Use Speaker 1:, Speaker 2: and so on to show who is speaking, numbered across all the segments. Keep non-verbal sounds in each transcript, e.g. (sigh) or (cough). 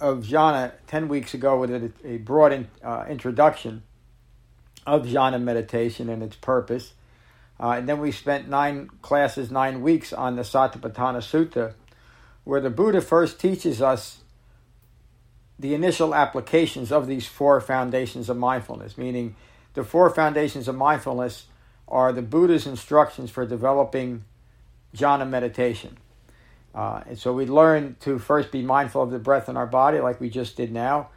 Speaker 1: of jhana 10 weeks ago with a, a broad in, uh, introduction of jhana meditation and its purpose. Uh, and then we spent nine classes, nine weeks on the Satipatthana Sutta, where the Buddha first teaches us the initial applications of these four foundations of mindfulness, meaning the four foundations of mindfulness are the Buddha's instructions for developing jhana meditation. Uh, and so we learn to first be mindful of the breath in our body, like we just did now,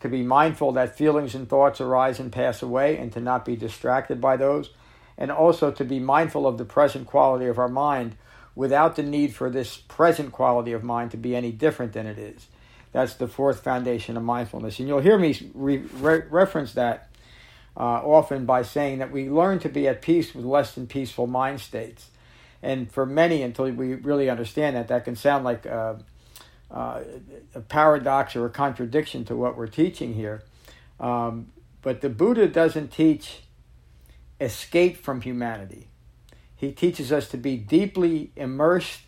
Speaker 1: to be mindful that feelings and thoughts arise and pass away, and to not be distracted by those, and also to be mindful of the present quality of our mind without the need for this present quality of mind to be any different than it is. That's the fourth foundation of mindfulness. And you'll hear me re- re- reference that uh, often by saying that we learn to be at peace with less than peaceful mind states. And for many, until we really understand that, that can sound like a, a paradox or a contradiction to what we're teaching here. Um, but the Buddha doesn't teach escape from humanity. He teaches us to be deeply immersed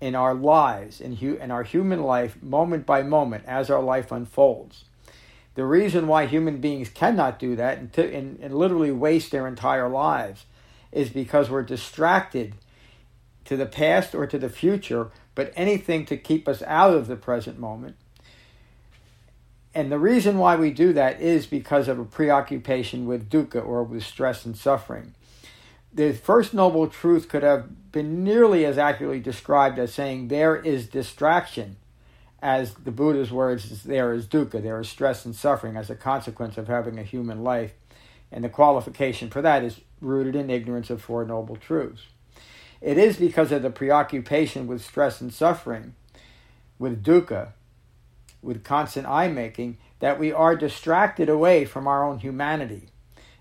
Speaker 1: in our lives, in, hu- in our human life, moment by moment, as our life unfolds. The reason why human beings cannot do that and, t- and, and literally waste their entire lives is because we're distracted to the past or to the future, but anything to keep us out of the present moment. And the reason why we do that is because of a preoccupation with dukkha or with stress and suffering. The first noble truth could have been nearly as accurately described as saying there is distraction, as the Buddha's words, there is dukkha, there is stress and suffering as a consequence of having a human life. And the qualification for that is rooted in ignorance of Four Noble Truths. It is because of the preoccupation with stress and suffering, with dukkha, with constant eye making, that we are distracted away from our own humanity.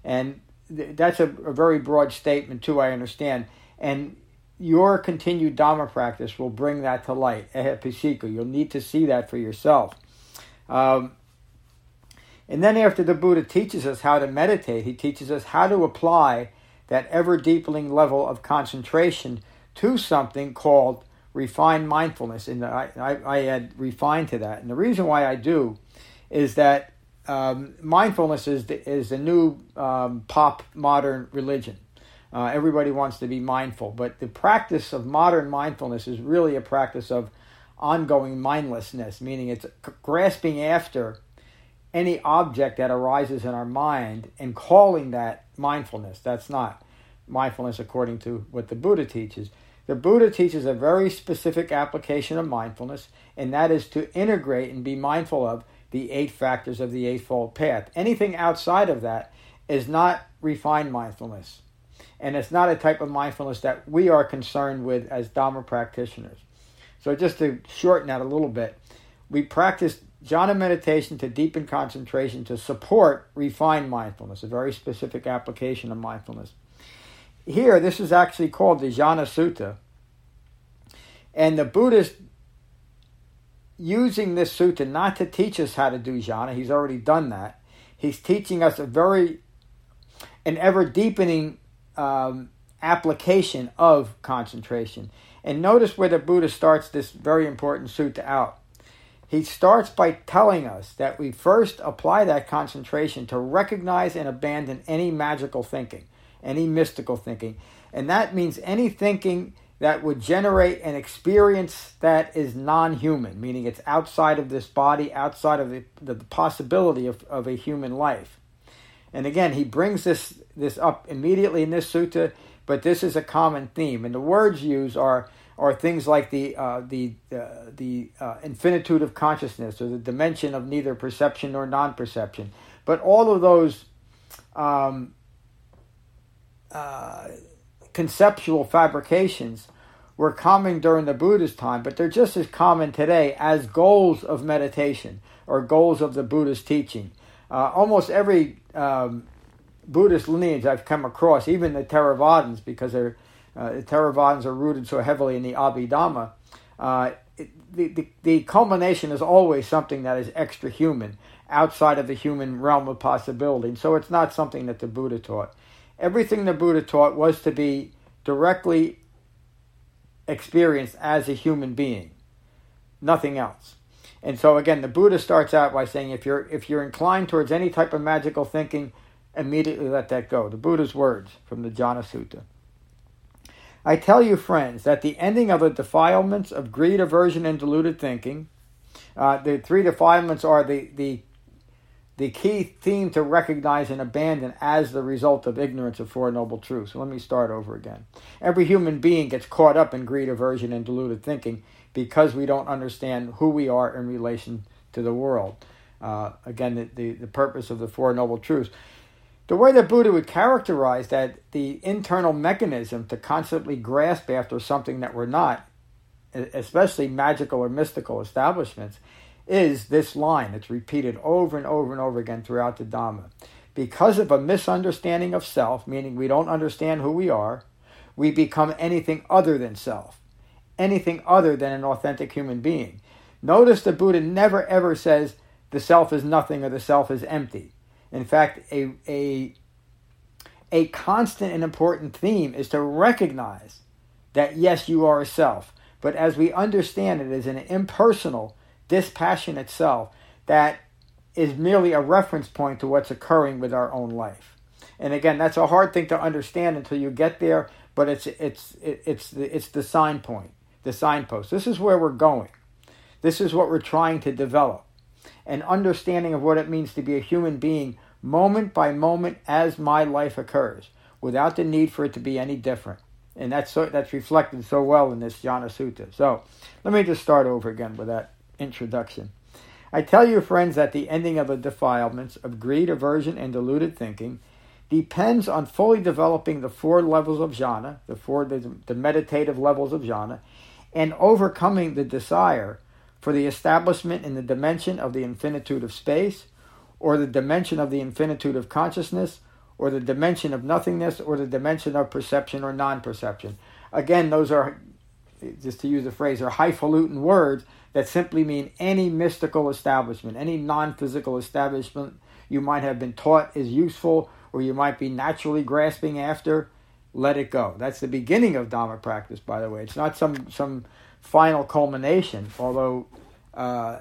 Speaker 1: And th- that's a, a, very broad statement, too, I understand. And your continued Dhamma practice will bring that to light. Ehipassiko. You'll need to see that for yourself. Um, and then, after the Buddha teaches us how to meditate, he teaches us how to apply that ever deepening level of concentration to something called refined mindfulness. And I, I, I add refined to that. And the reason why I do is that um, mindfulness is the, is the new um, pop modern religion. Uh, everybody wants to be mindful, but the practice of modern mindfulness is really a practice of ongoing mindlessness, meaning it's grasping after any object that arises in our mind and calling that mindfulness. That's not mindfulness according to what the Buddha teaches. The Buddha teaches a very specific application of mindfulness, and that is to integrate and be mindful of the eight factors of the Eightfold Path. Anything outside of that is not refined mindfulness. And it's not a type of mindfulness that we are concerned with as Dharma practitioners. So, just to shorten that a little bit, we practice jhana meditation to deepen concentration to support refined mindfulness, a very specific application of mindfulness. Here, this is actually called the Jhana Sutta. And the Buddha's using this sutta not to teach us how to do jhana, he's already done that. He's teaching us a very, an ever deepening um, application of concentration. And notice where the Buddha starts this very important sutta out. He starts by telling us that we first apply that concentration to recognize and abandon any magical thinking, any mystical thinking. And that means any thinking that would generate an experience that is non human, meaning it's outside of this body, outside of the, the, possibility of, of a human life. And again, he brings this, this up immediately in this sutta, but this is a common theme. And the words used are or things like the uh, the uh, the uh, infinitude of consciousness or the dimension of neither perception nor non-perception. But all of those um, uh, conceptual fabrications were common during the Buddha's time, but they're just as common today as goals of meditation or goals of the Buddha's teaching. Uh, almost every um, Buddhist lineage I've come across, even the Theravadins, because they're, uh, the Theravadins are rooted so heavily in the Abhidhamma, uh, it, the, the, the culmination is always something that is extra human, outside of the human realm of possibility. And so it's not something that the Buddha taught. Everything the Buddha taught was to be directly experienced as a human being, nothing else. And so again, the Buddha starts out by saying if you're if you're inclined towards any type of magical thinking, immediately let that go. The Buddha's words from the Jhana Sutta. I tell you, friends, that the ending of the defilements of greed, aversion, and deluded thinking, uh, the three defilements are the, the the key theme to recognize and abandon as the result of ignorance of Four Noble Truths. So let me start over again. Every human being gets caught up in greed, aversion, and deluded thinking because we don't understand who we are in relation to the world. Uh, again, the, the, the purpose of the Four Noble Truths. The way that Buddha would characterize that the internal mechanism to constantly grasp after something that we're not, especially magical or mystical establishments, is this line. It's repeated over and over and over again throughout the Dhamma. Because of a misunderstanding of self, meaning we don't understand who we are, we become anything other than self, anything other than an authentic human being. Notice the Buddha never ever says the self is nothing or the self is empty. In fact, a, a, a constant and important theme is to recognize that yes, you are a self, but as we understand it as an impersonal, dispassionate self that is merely a reference point to what's occurring with our own life. And again, that's a hard thing to understand until you get there, but it's it's it's the, it's the sign point, the signpost. This is where we're going. This is what we're trying to develop. An understanding of what it means to be a human being moment by moment as my life occurs, without the need for it to be any different. And that's so, that's reflected so well in this Jhana Sutta. So let me just start over again with that introduction. I tell you, friends, that the ending of the defilements of greed, aversion, and deluded thinking depends on fully developing the four levels of jhana, the four the, the meditative levels of jhana, and overcoming the desire for the establishment in the dimension of the infinitude of space, or the dimension of the infinitude of consciousness, or the dimension of nothingness, or the dimension of perception or non perception. Again, those are, just to use the phrase, are highfalutin words that simply mean any mystical establishment, any non physical establishment you might have been taught is useful or you might be naturally grasping after, let it go. That's the beginning of Dhamma practice, by the way. It's not some, some final culmination, although uh,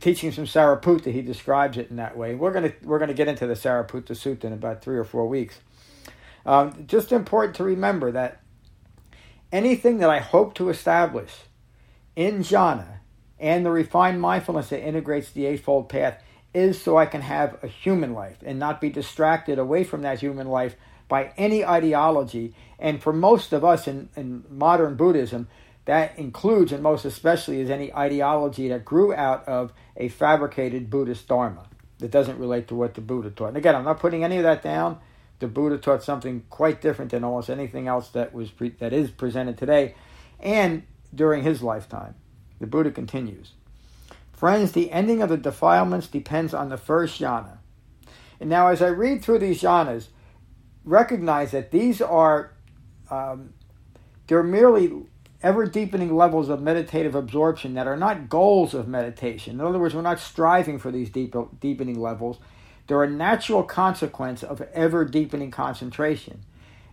Speaker 1: teachings from Sariputta, he describes it in that way. We're going to we're gonna get into the Sariputta Sutta in about three or four weeks. Um, just important to remember that anything that I hope to establish in jhana and the refined mindfulness that integrates the Eightfold Path is so I can have a human life and not be distracted away from that human life by any ideology. And for most of us in, in modern Buddhism, that includes and most especially is any ideology that grew out of a fabricated Buddhist Dharma that doesn't relate to what the Buddha taught. And again, I'm not putting any of that down. The Buddha taught something quite different than almost anything else that was pre- that is presented today. And during his lifetime. The Buddha continues Friends, the ending of the defilements depends on the first jhana. And now, as I read through these jhanas, recognize that these are um, they're merely ever deepening levels of meditative absorption that are not goals of meditation. In other words, we're not striving for these deep, deepening levels. They're a natural consequence of ever deepening concentration.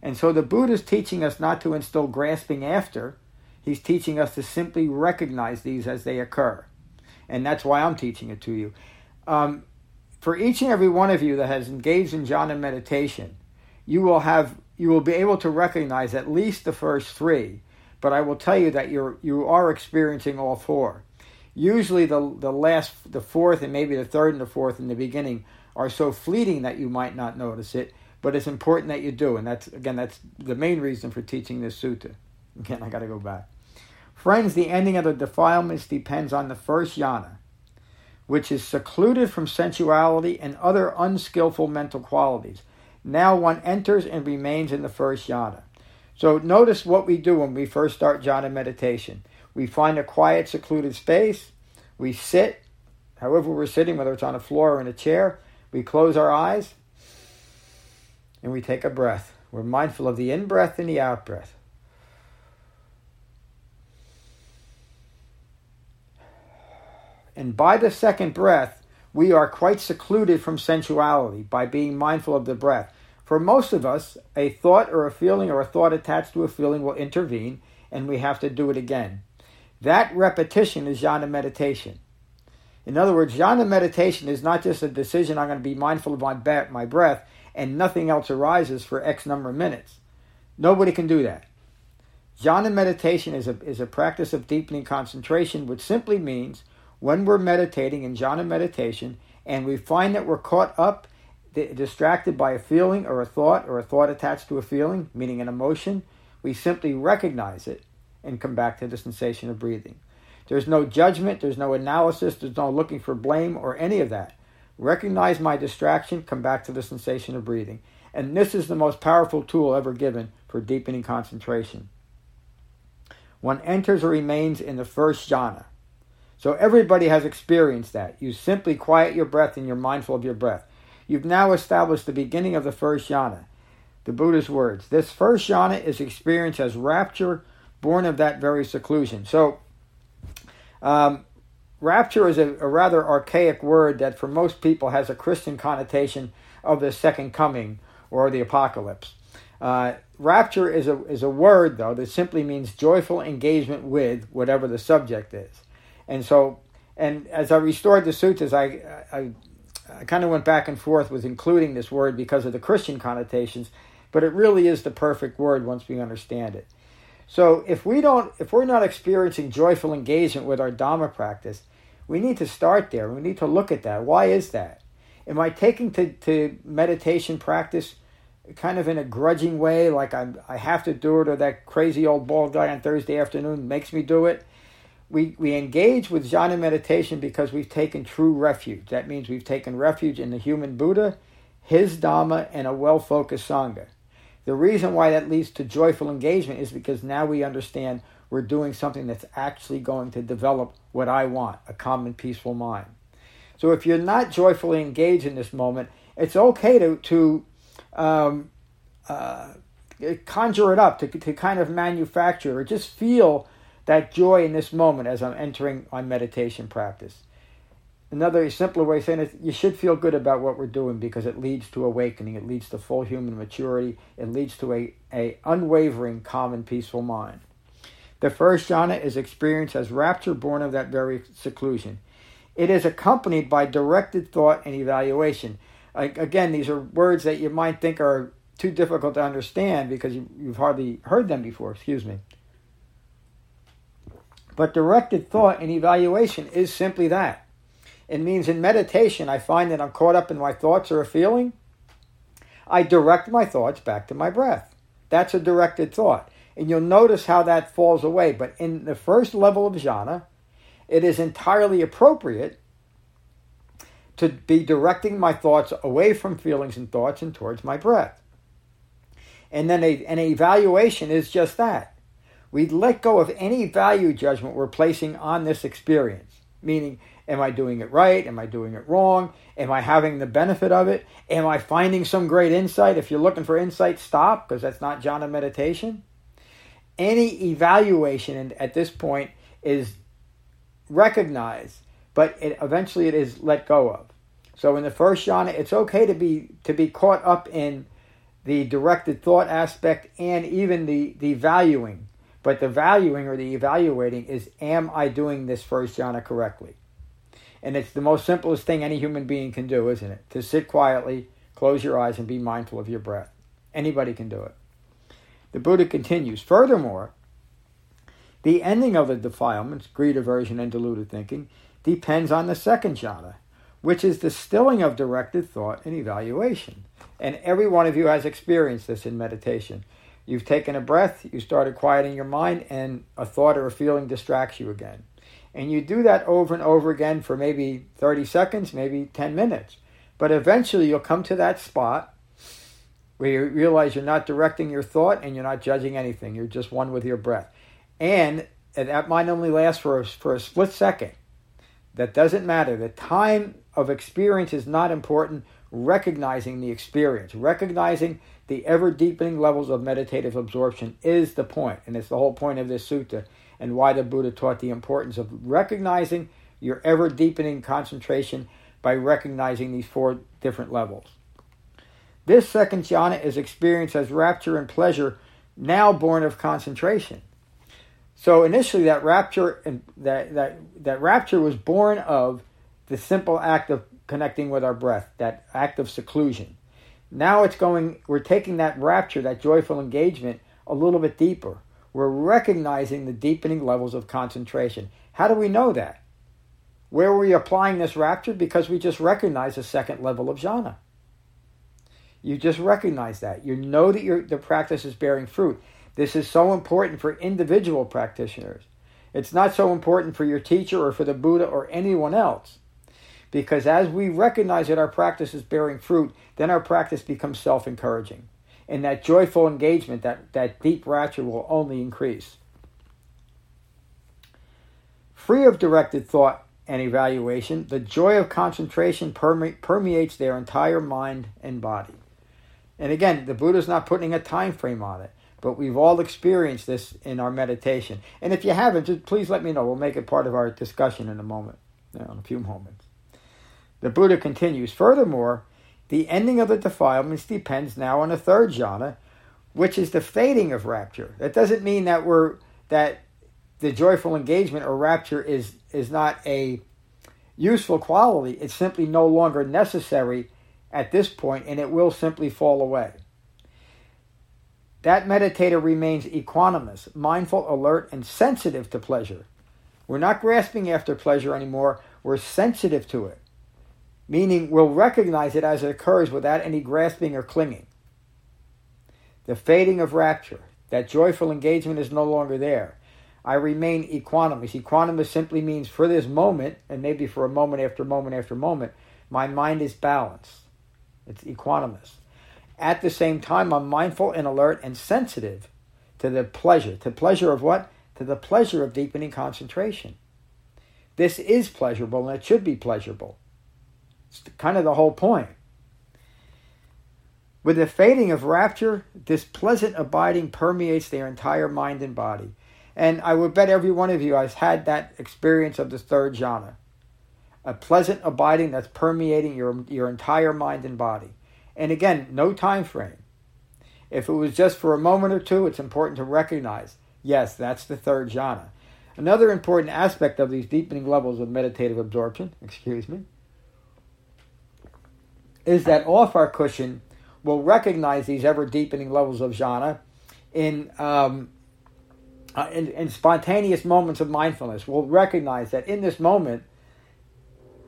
Speaker 1: And so the Buddha is teaching us not to instill grasping after, He's teaching us to simply recognize these as they occur. And that's why I'm teaching it to you. Um, for each and every one of you that has engaged in jhana meditation, you will have you will be able to recognize at least the first three, but I will tell you that you're you are experiencing all four. Usually the the last the fourth and maybe the third and the fourth in the beginning are so fleeting that you might not notice it, but it's important that you do, and that's again that's the main reason for teaching this sutta. Again, I got to go back. Friends, the ending of the defilements depends on the first jhana, which is secluded from sensuality and other unskillful mental qualities. Now one enters and remains in the first jhana. So notice what we do when we first start jhana meditation. We find a quiet, secluded space. We sit, however we're sitting, whether it's on a floor or in a chair. We close our eyes and we take a breath. We're mindful of the in breath and the out breath. And by the second breath, we are quite secluded from sensuality by being mindful of the breath. For most of us, a thought or a feeling or a thought attached to a feeling will intervene and we have to do it again. That repetition is jhana meditation. In other words, jhana meditation is not just a decision I'm going to be mindful of my, breath and nothing else arises for X number of minutes. Nobody can do that. Jhana meditation is a, is a practice of deepening concentration, which simply means when we're meditating in jhana meditation and we find that we're caught up distracted by a feeling or a thought or a thought attached to a feeling, meaning an emotion, we simply recognize it and come back to the sensation of breathing. There's no judgment, there's no analysis, there's no looking for blame or any of that. Recognize my distraction, come back to the sensation of breathing. And this is the most powerful tool ever given for deepening concentration. One enters or remains in the first jhana. So everybody has experienced that. You simply quiet your breath and you're mindful of your breath. You've now established the beginning of the first jhana. The Buddha's words. This first jhana is experienced as rapture, born of that very seclusion. So, um, rapture is a, a, rather archaic word that for most people has a Christian connotation of the second coming or the apocalypse. Uh, rapture is a, is a word, though, that simply means joyful engagement with whatever the subject is. And so, and as I restored the suttas, I, I I kind of went back and forth with including this word because of the Christian connotations, but it really is the perfect word once we understand it. So if we don't, if we're not experiencing joyful engagement with our Dhamma practice, we need to start there. We need to look at that. Why is that? Am I taking to, to meditation practice kind of in a grudging way, like I'm, I have to do it, or that crazy old bald guy on Thursday afternoon makes me do it? We, we engage with jhana meditation because we've taken true refuge. That means we've taken refuge in the human Buddha, his Dhamma, and a well focused Sangha. The reason why that leads to joyful engagement is because now we understand we're doing something that's actually going to develop what I want a calm and peaceful mind. So if you're not joyfully engaged in this moment, it's okay to, to um, uh, conjure it up, to, to kind of manufacture or just feel that joy in this moment as I'm entering my meditation practice. Another simpler way of saying it, you should feel good about what we're doing because it leads to awakening, it leads to full human maturity, it leads to a, a unwavering, calm, and peaceful mind. The first jhana is experienced as rapture born of that very seclusion. It is accompanied by directed thought and evaluation. Again, these are words that you might think are too difficult to understand because you, have hardly heard them before. Excuse me. But directed thought and evaluation is simply that. It means in meditation, I find that I'm caught up in my thoughts or a feeling. I direct my thoughts back to my breath. That's a directed thought. And you'll notice how that falls away. But in the first level of jhana, it is entirely appropriate to be directing my thoughts away from feelings and thoughts and towards my breath. And then a, an evaluation is just that we let go of any value judgment we're placing on this experience. Meaning, am I doing it right? Am I doing it wrong? Am I having the benefit of it? Am I finding some great insight? If you're looking for insight, stop because that's not jhana meditation. Any evaluation at this point is recognized, but it, eventually it is let go of. So in the first jhana, it's okay to be to be caught up in the directed thought aspect and even the the valuing but the valuing or the evaluating is am I doing this first jhana correctly? And it's the most simplest thing any human being can do, isn't it? To sit quietly, close your eyes, and be mindful of your breath. Anybody can do it. The Buddha continues Furthermore, the ending of the defilements, greed, aversion, and deluded thinking, depends on the second jhana, which is the stilling of directed thought and evaluation. And every one of you has experienced this in meditation. You've taken a breath, you started quieting your mind, and a thought or a feeling distracts you again. And you do that over and over again for maybe 30 seconds, maybe 10 minutes. But eventually you'll come to that spot where you realize you're not directing your thought and you're not judging anything. You're just one with your breath. And that mind only lasts for a, for a split second. That doesn't matter. The time of experience is not important. Recognizing the experience, recognizing the ever deepening levels of meditative absorption is the point, and it's the whole point of this sutta and why the Buddha taught the importance of recognizing your ever deepening concentration by recognizing these four different levels. This second jhana is experienced as rapture and pleasure, now born of concentration. So initially, that rapture and that that that rapture was born of the simple act of connecting with our breath, that act of seclusion. Now it's going. We're taking that rapture, that joyful engagement, a little bit deeper. We're recognizing the deepening levels of concentration. How do we know that? Where are we applying this rapture? Because we just recognize a second level of jhana. You just recognize that. You know that your, the practice is bearing fruit. This is so important for individual practitioners. It's not so important for your teacher or for the Buddha or anyone else. Because as we recognize that our practice is bearing fruit, then our practice becomes self encouraging. And that joyful engagement, that, that deep rapture will only increase. Free of directed thought and evaluation, the joy of concentration perme- permeates their entire mind and body. And again, the Buddha's not putting a time frame on it, but we've all experienced this in our meditation. And if you haven't, just please let me know. We'll make it part of our discussion in a moment, in a few moments. The Buddha continues, furthermore, the ending of the defilements depends now on a third jhana, which is the fading of rapture. That doesn't mean that we're that the joyful engagement or rapture is is not a useful quality. It's simply no longer necessary at this point and it will simply fall away. That meditator remains equanimous, mindful, alert, and sensitive to pleasure. We're not grasping after pleasure anymore, we're sensitive to it, meaning we'll recognize it as it occurs without any grasping or clinging. The fading of rapture, that joyful engagement is no longer there. I remain equanimous. Equanimous simply means for this moment, and maybe for a moment after moment after moment, my mind is balanced. It's equanimous. At the same time, I'm mindful and alert and sensitive to the pleasure. To pleasure of what? To the pleasure of deepening concentration. This is pleasurable and it should be pleasurable. It's kind of the whole point. With the fading of rapture, this pleasant abiding permeates their entire mind and body. And I would bet every one of you has had that experience of the third jhana a pleasant abiding that's permeating your, your entire mind and body. And again, no time frame. If it was just for a moment or two, it's important to recognize yes, that's the third jhana. Another important aspect of these deepening levels of meditative absorption, excuse me, is that off our cushion will recognize these ever deepening levels of jhana in, um, uh, in, in spontaneous moments of mindfulness. We'll recognize that in this moment,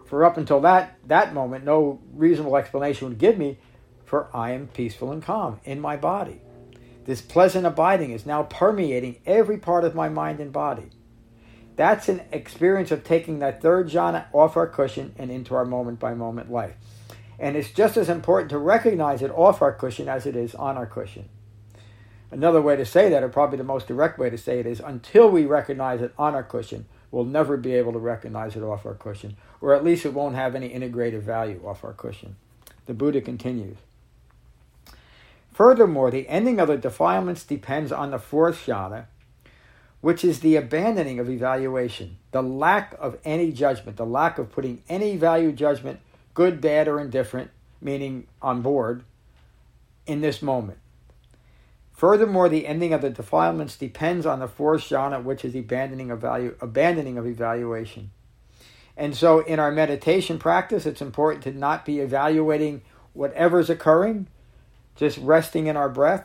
Speaker 1: for up until that, that moment, no reasonable explanation would give me, for I am peaceful and calm in my body. This pleasant abiding is now permeating every part of my mind and body. That's an experience of taking that third jhana off our cushion and into our moment by moment life. And it's just as important to recognize it off our cushion as it is on our cushion. Another way to say that, or probably the most direct way to say it, is until we recognize it on our cushion, we'll never be able to recognize it off our cushion or at least it won't have any integrative value off our cushion. The Buddha continues. Furthermore, the ending of the defilements depends on the fourth jhana, which is the abandoning of evaluation, the lack of any judgment, the lack of putting any value judgment, good, bad, or indifferent, meaning on board, in this moment. Furthermore, the ending of the defilements depends on the fourth jhana, which is abandoning of value, abandoning of evaluation. And so in our meditation practice, it's important to not be evaluating whatever's occurring, just resting in our breath.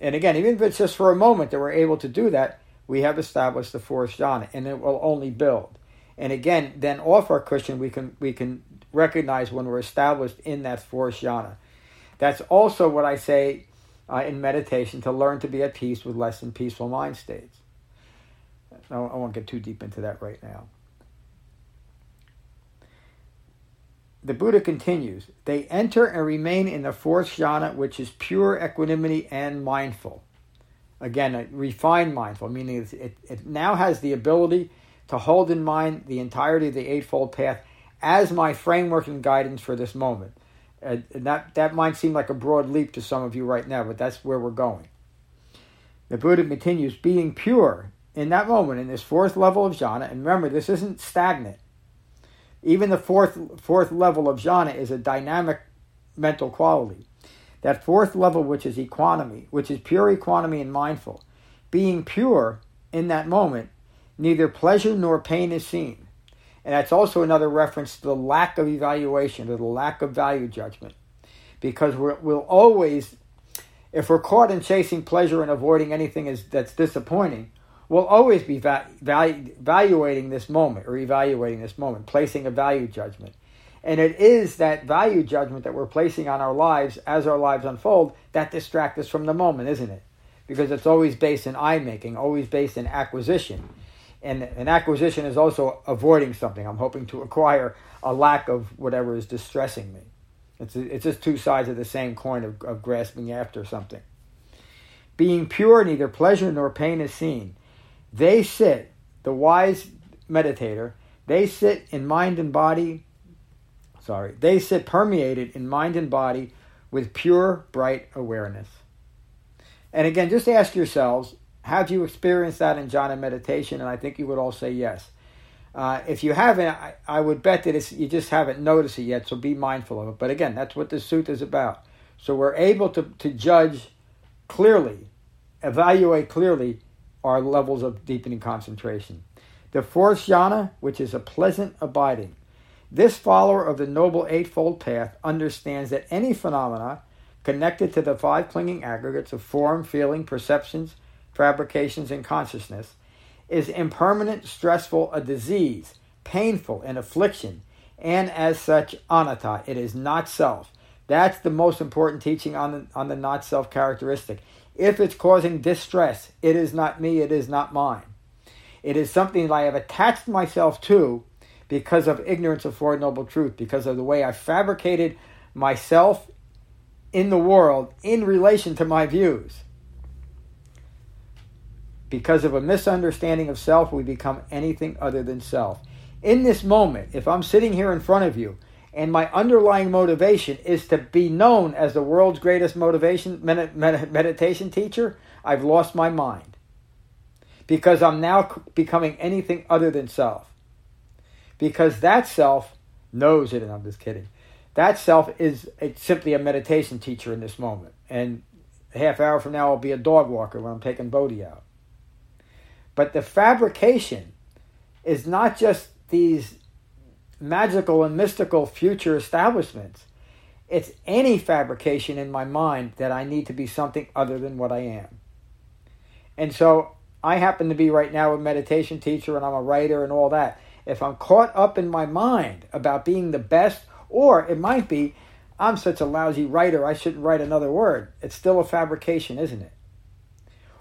Speaker 1: And again, even if it's just for a moment that we're able to do that, we have established the fourth jhana, and it will only build. And again, then off our cushion, we can we can recognize when we're established in that fourth jhana. That's also what I say uh, in meditation to learn to be at peace with less than peaceful mind states. I won't get too deep into that right now. the Buddha continues, they enter and remain in the fourth jhana, which is pure equanimity and mindful. Again, a refined mindful, meaning it, it now has the ability to hold in mind the entirety of the Eightfold Path as my framework and guidance for this moment. and that, that might seem like a broad leap to some of you right now, but that's where we're going. The Buddha continues, being pure in that moment, in this fourth level of jhana, and remember, this isn't stagnant. Even the fourth, fourth level of jhana is a dynamic mental quality. That fourth level, which is equanimity, which is pure equanimity and mindful, being pure in that moment, neither pleasure nor pain is seen. And that's also another reference to the lack of evaluation, to the lack of value judgment. Because we will always, if we're caught in chasing pleasure and avoiding anything is, that's disappointing, we'll always be va- evaluating this moment or evaluating this moment, placing a value judgment. And it is that value judgment that we're placing on our lives as our lives unfold that distract us from the moment, isn't it? Because it's always based in eye making, always based in acquisition. And an acquisition is also avoiding something. I'm hoping to acquire a lack of whatever is distressing me. It's, it's just two sides of the same coin of, of grasping after something. Being pure, neither pleasure nor pain is seen. They sit, the wise meditator, they sit in mind and body sorry, they sit permeated in mind and body with pure, bright awareness. And again, just ask yourselves, have you experienced that in jhana meditation? And I think you would all say yes. Uh, if you haven't, I, I would bet that you just haven't noticed it yet, so be mindful of it. But again, that's what this sutta is about. So we're able to, to judge clearly, evaluate clearly our levels of deepening concentration. The fourth jhana, which is a pleasant abiding. This follower of the Noble Eightfold Path understands that any phenomena connected to the five clinging aggregates of form, feeling, perceptions, fabrications, and consciousness is impermanent, stressful, a disease, painful, an affliction, and as such, anatta. It is not self. That's the most important teaching on the, on the not self characteristic. If it's causing distress, it is not me, it is not mine. It is something that I have attached myself to because of ignorance of Four Noble Truth, because of the way I fabricated myself in the world in relation to my views. Because of a misunderstanding of self, we become anything other than self. In this moment, if I'm sitting here in front of you and my underlying motivation is to be known as the world's greatest motivation med- med- meditation teacher, I've lost my mind. Because I'm now becoming anything other than self because that self knows it, and I'm just kidding. That self is a, simply a meditation teacher in this moment. And a half hour from now, I'll be a dog walker when I'm taking Bodhi out. But the fabrication is not just these magical and mystical future establishments. It's any fabrication in my mind that I need to be something other than what I am. And so I happen to be right now a meditation teacher and I'm a writer and all that if I'm caught up in my mind about being the best, or it might be, I'm such a lousy writer, I shouldn't write another word. It's still a fabrication, isn't it?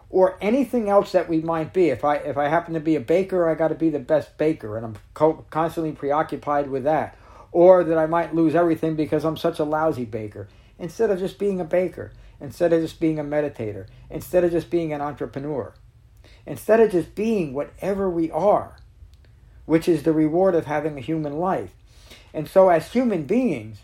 Speaker 1: Or anything else that we might be. If I if I happen to be a baker, I got to be the best baker, and I'm co- constantly preoccupied with that. Or that I might lose everything because I'm such a lousy baker. Instead of just being a baker, instead of just being a meditator, instead of just being an entrepreneur, instead of just being whatever we are which is the reward of having a human life. And so, as human beings,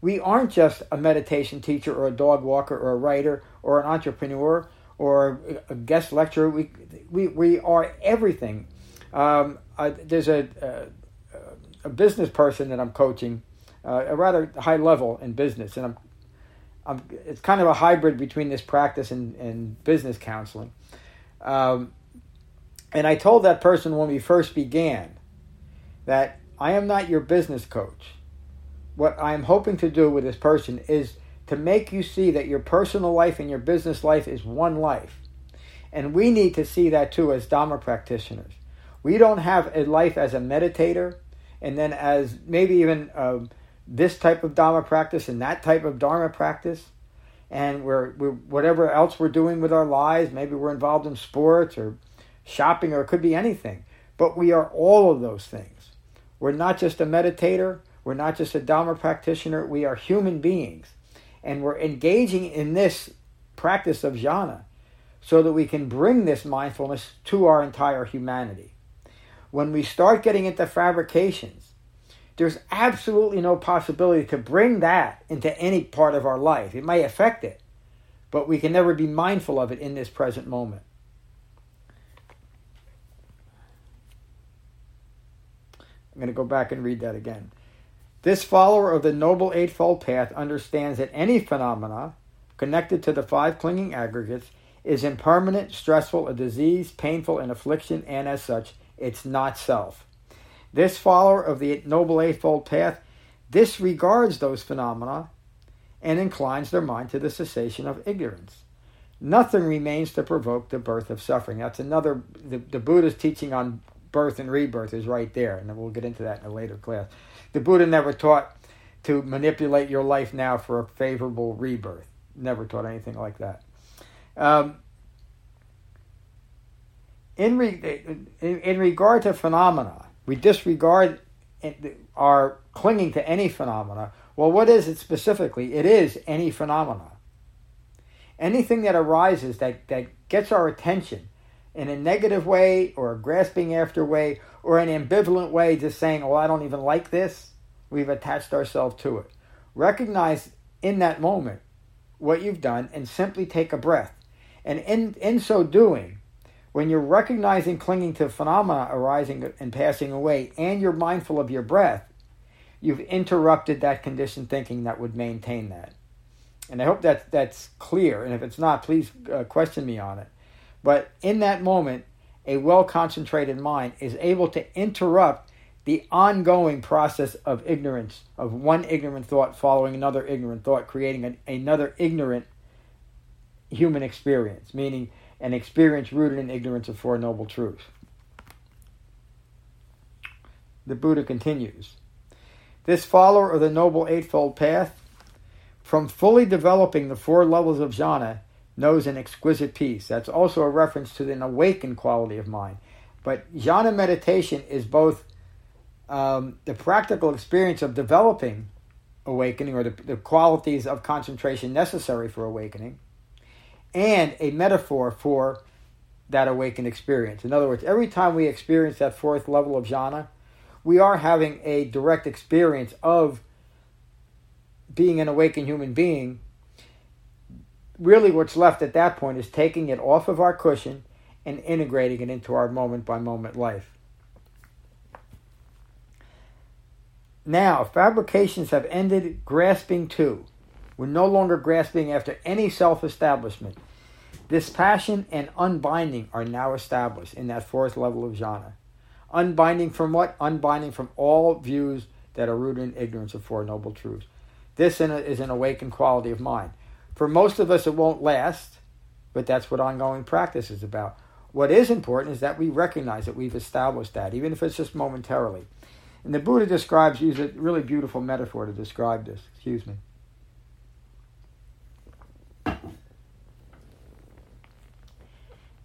Speaker 1: we aren't just a meditation teacher or a dog walker or a writer or an entrepreneur or a guest lecturer. We, we, we are everything. Um, I, there's a, a, a, business person that I'm coaching, uh, a rather high level in business, and I'm, I'm, it's kind of a hybrid between this practice and, and business counseling. Um, and I told that person when we first began that I am not your business coach. What I am hoping to do with this person is to make you see that your personal life and your business life is one life. And we need to see that too as Dharma practitioners. We don't have a life as a meditator and then as maybe even uh, this type of Dharma practice and that type of Dharma practice. And we're, we're whatever else we're doing with our lives, maybe we're involved in sports or shopping or it could be anything. But we are all of those things. We're not just a meditator, We're not just a Dharma practitioner, we are human beings. And we're engaging in this practice of jhana so that we can bring this mindfulness to our entire humanity. When we start getting into fabrications, there's absolutely no possibility to bring that into any part of our life. It may affect it, but we can never be mindful of it in this present moment. I'm going to go back and read that again. This follower of the Noble Eightfold Path understands that any phenomena connected to the five clinging aggregates is impermanent, stressful, a disease, painful, an affliction, and as such, it's not self. This follower of the Noble Eightfold Path disregards those phenomena and inclines their mind to the cessation of ignorance. Nothing remains to provoke the birth of suffering. That's another, the, the Buddha's teaching on birth and rebirth is right there, and we'll get into that in a later class. The Buddha never taught to manipulate your life now for a favorable rebirth. Never taught anything like that. Um, in, re, in, in regard to phenomena, we disregard our clinging to any phenomena. Well, what is it specifically? It is any phenomena. Anything that arises that, that gets our attention in a negative way or a grasping after way or an ambivalent way, just saying, oh, I don't even like this, we've attached ourselves to it. Recognize in that moment what you've done and simply take a breath. And in, in so doing, when you're recognizing clinging to phenomena arising and passing away, and you're mindful of your breath, you've interrupted that conditioned thinking that would maintain that. And I hope that that's clear. And if it's not, please uh, question me on it. But in that moment, a well concentrated mind is able to interrupt the ongoing process of ignorance, of one ignorant thought following another ignorant thought, creating an, another ignorant human experience, meaning an experience rooted in ignorance of Four Noble Truths. The Buddha continues This follower of the Noble Eightfold Path, from fully developing the four levels of jhana, knows an exquisite peace. That's also a reference to an awakened quality of mind. But jhana meditation is both um, the practical experience of developing awakening or the, the qualities of concentration necessary for awakening and a metaphor for that awakened experience. In other words, every time we experience that fourth level of jhana, we are having a direct experience of being an awakened human being. Really, what's left at that point is taking it off of our cushion and integrating it into our moment by moment life. Now, fabrications have ended grasping too. We're no longer grasping after any self establishment. Dispassion and unbinding are now established in that fourth level of jhana. Unbinding from what? Unbinding from all views that are rooted in ignorance of Four Noble Truths. This is an awakened quality of mind. For most of us, it won't last, but that's what ongoing practice is about. What is important is that we recognize that we've established that, even if it's just momentarily. And the Buddha describes, uses a really beautiful metaphor to describe this. Excuse me.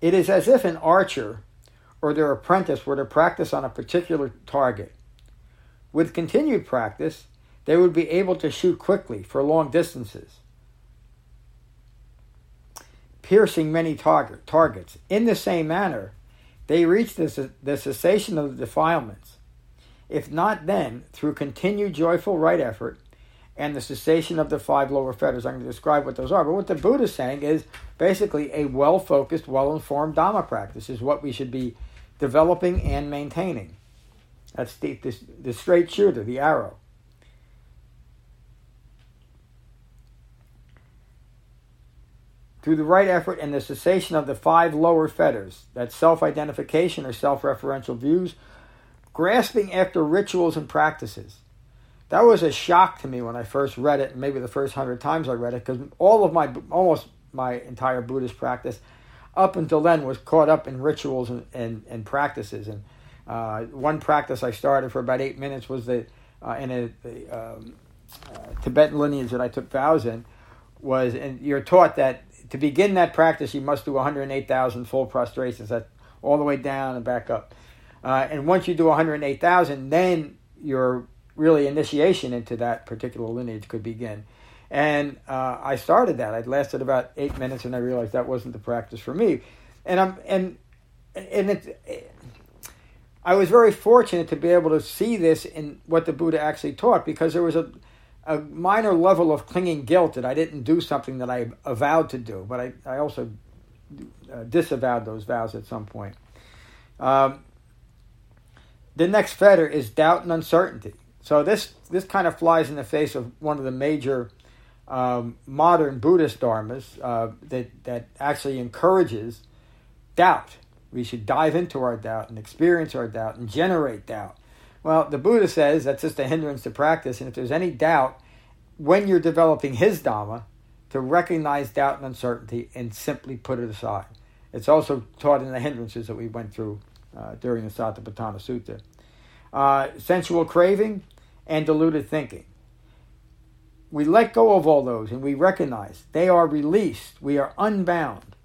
Speaker 1: It is as if an archer or their apprentice were to practice on a particular target. With continued practice, they would be able to shoot quickly for long distances, piercing many target, targets. In the same manner, they reach the, the cessation of the defilements. If not then, through continued joyful right effort, and the cessation of the five lower fetters. I'm going to describe what those are. But what the Buddha is saying is basically a well focused, well informed Dhamma practice is what we should be developing and maintaining. That's the, the, the straight shooter, the arrow. Through the right effort and the cessation of the five lower fetters, that self identification or self referential views, grasping after rituals and practices that was a shock to me when I first read it, maybe the first hundred times I read it, because all of my, almost my entire Buddhist practice up until then was caught up in rituals and, and, and practices. And uh, one practice I started for about eight minutes was that uh, in a, a um, uh, Tibetan lineage that I took vows in, was, and you're taught that to begin that practice, you must do 108,000 full prostrations, all the way down and back up. Uh, and once you do 108,000, then you're really initiation into that particular lineage could begin. And uh, I started that. It lasted about eight minutes, and I realized that wasn't the practice for me. And I'm and and it, I was very fortunate to be able to see this in what the Buddha actually taught because there was a a minor level of clinging guilt that I didn't do something that I avowed to do, but I, I also uh, disavowed those vows at some point. Um, the next fetter is doubt and uncertainty. So this this kind of flies in the face of one of the major um, modern Buddhist dharmas uh, that that actually encourages doubt. We should dive into our doubt and experience our doubt and generate doubt. Well, the Buddha says that's just a hindrance to practice, and if there's any doubt when you're developing his Dhamma, to recognize doubt and uncertainty and simply put it aside. It's also taught in the hindrances that we went through uh, during the Satipatthana Sutta. Uh, sensual craving and deluded thinking. We let go of all those and we recognize they are released. We are unbound.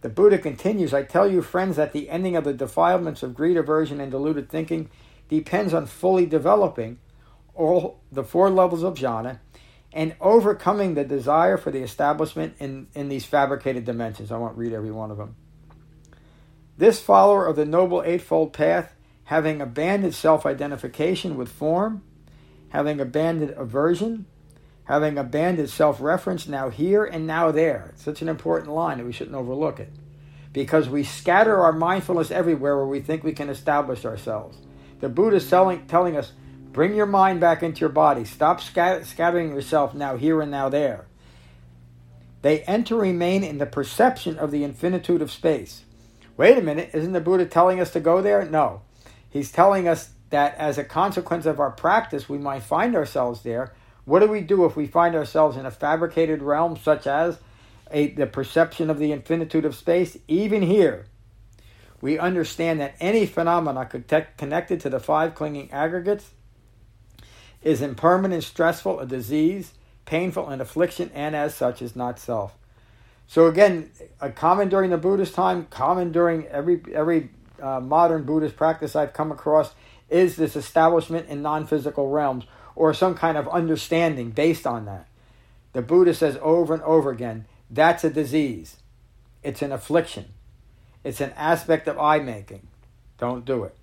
Speaker 1: The Buddha continues I tell you, friends, that the ending of the defilements of greed, aversion, and deluded thinking depends on fully developing all the four levels of jhana and overcoming the desire for the establishment in, in these fabricated dimensions. I won't read every one of them. This follower of the Noble Eightfold Path, having abandoned self identification with form, having abandoned aversion, having abandoned self reference now here and now there. It's such an important line that we shouldn't overlook it. Because we scatter our mindfulness everywhere where we think we can establish ourselves. The Buddha is telling, telling us Bring your mind back into your body. Stop scat- scattering yourself now here and now there. They enter remain in the perception of the infinitude of space. Wait a minute, isn't the Buddha telling us to go there? No. He's telling us that as a consequence of our practice, we might find ourselves there. What do we do if we find ourselves in a fabricated realm such as a, the perception of the infinitude of space? Even here, we understand that any phenomena connected to the five clinging aggregates is impermanent, stressful, a disease, painful, an affliction, and as such is not self. So again, a common during the Buddhist time, common during every every uh, modern Buddhist practice I've come across is this establishment in non-physical realms or some kind of understanding based on that. The Buddha says over and over again, that's a disease. It's an affliction. It's an aspect of I making. Don't do it.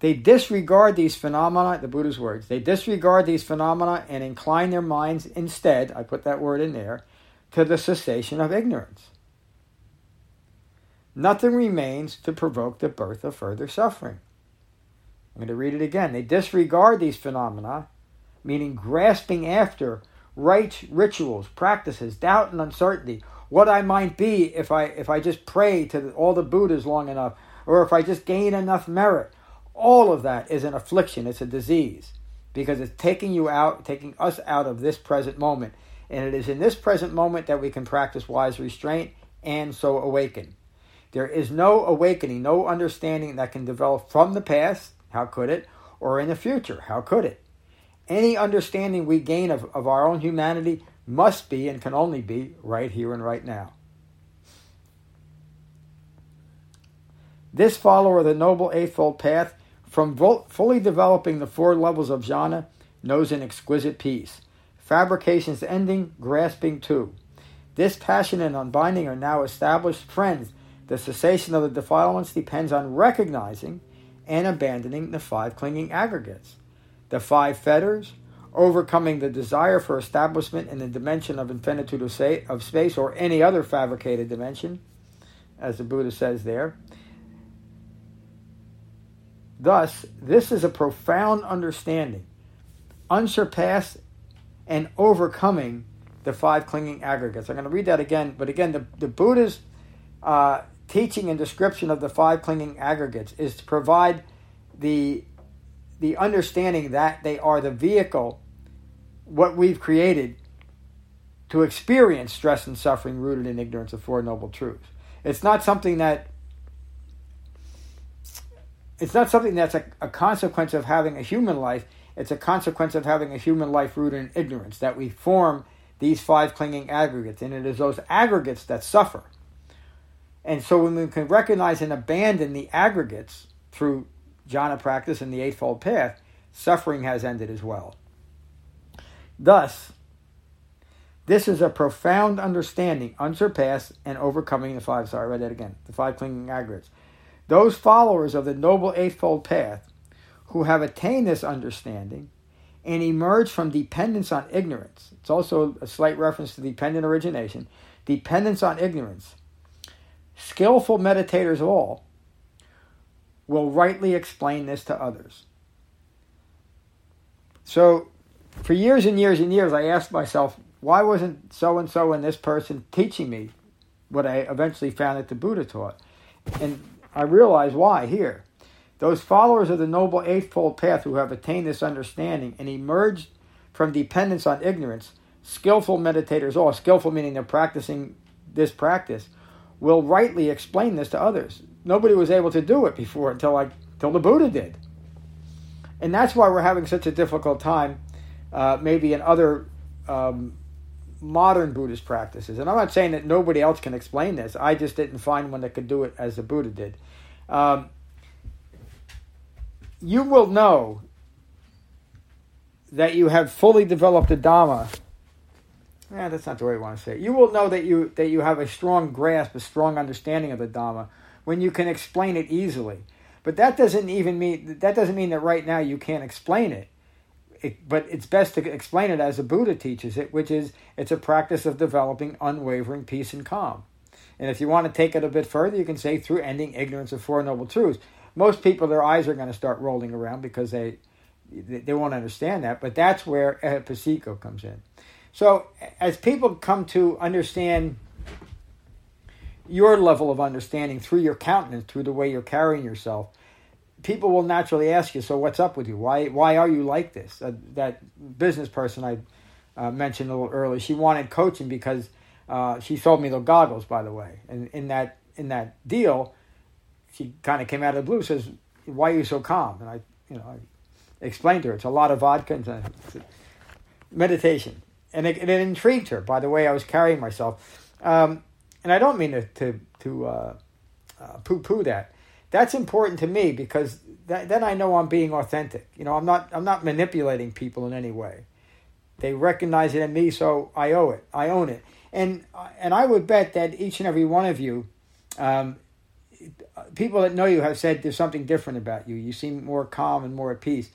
Speaker 1: They disregard these phenomena, the Buddha's words, they disregard these phenomena and incline their minds instead, I put that word in there, to the cessation of ignorance. Nothing remains to provoke the birth of further suffering. I'm going to read it again. They disregard these phenomena, meaning grasping after rites, rituals, practices, doubt, and uncertainty. What I might be if I if I just pray to all the Buddhas long enough, or if I just gain enough merit, all of that is an affliction, it's a disease, because it's taking you out, taking us out of this present moment. And it is in this present moment that we can practice wise restraint and so awaken. There is no awakening, no understanding that can develop from the past, how could it, or in the future, how could it? Any understanding we gain of, of our own humanity must be and can only be right here and right now. This follower of the Noble Eightfold Path from fully developing the four levels of jhana knows an exquisite peace. Fabrications ending, grasping too. This passion and unbinding are now established friends. The cessation of the defilements depends on recognizing and abandoning the five clinging aggregates. The five fetters, overcoming the desire for establishment in the dimension of infinitude of space or any other fabricated dimension, as the Buddha says there, Thus, this is a profound understanding, unsurpassed and overcoming the five clinging aggregates. I'm going to read that again, but again, the, the Buddha's uh, teaching and description of the five clinging aggregates is to provide the, the understanding that they are the vehicle, what we've created to experience stress and suffering rooted in ignorance of Four Noble Truths. It's not something that it's not something that's a, a consequence of having a human life. It's a consequence of having a human life rooted in ignorance that we form these five clinging aggregates, and it is those aggregates that suffer. And so when we can recognize and abandon the aggregates through jhana practice and the Eightfold Path, suffering has ended as well. Thus, this is a profound understanding, unsurpassed, and overcoming the five. Sorry, I read that again. The five clinging aggregates. Those followers of the Noble Eightfold Path who have attained this understanding and emerged from dependence on ignorance. It's also a slight reference to dependent origination. Dependence on ignorance. Skillful meditators all will rightly explain this to others. So, for years and years and years, I asked myself, why wasn't so and so and this person teaching me what I eventually found that the Buddha taught? And I realized why here. Those followers of the Noble Eightfold Path who have attained this understanding and emerged from dependence on ignorance, skillful meditators, all skillful meaning they're practicing this practice, will rightly explain this to others. Nobody was able to do it before until like until the Buddha did. And that's why we're having such a difficult time, uh, maybe in other um, modern Buddhist practices. And I'm not saying that nobody else can explain this. I just didn't find one that could do it as the Buddha did. Um, you will know that you have fully developed the Dhamma. Yeah, that's not the way I want to say it. You will know that you that you have a strong grasp, a strong understanding of the Dhamma when you can explain it easily. But that doesn't even mean that doesn't mean that right now you can't explain it. It. But it's best to explain it as the Buddha teaches it, which is it's a practice of developing unwavering peace and calm. And if you want to take it a bit further, you can say through ending ignorance of Four Noble Truths most people their eyes are going to start rolling around because they they won't understand that. But that's where Ehipassiko comes in. So as people come to understand your level of understanding through your countenance, through the way you're carrying yourself, people will naturally ask you, "So what's up with you? Why why are you like this?" Uh, that business person I uh, mentioned a little earlier, she wanted coaching because uh, she sold me the goggles, by the way, and in that in that deal, she kind of came out of the blue, says, "Why are you so calm?" And I, you know, I explained to her it's a lot of vodka and meditation, and it, it, intrigued her by the way I was carrying myself. Um, and I don't mean to to, to uh, uh, poo-poo that. That's important to me because that, then I know I'm being authentic. You know, I'm not I'm not manipulating people in any way. They recognize it in me, so I owe it. I own it. And and I would bet that each and every one of you um, people that know you have said there's something different about you. You seem more calm and more at peace.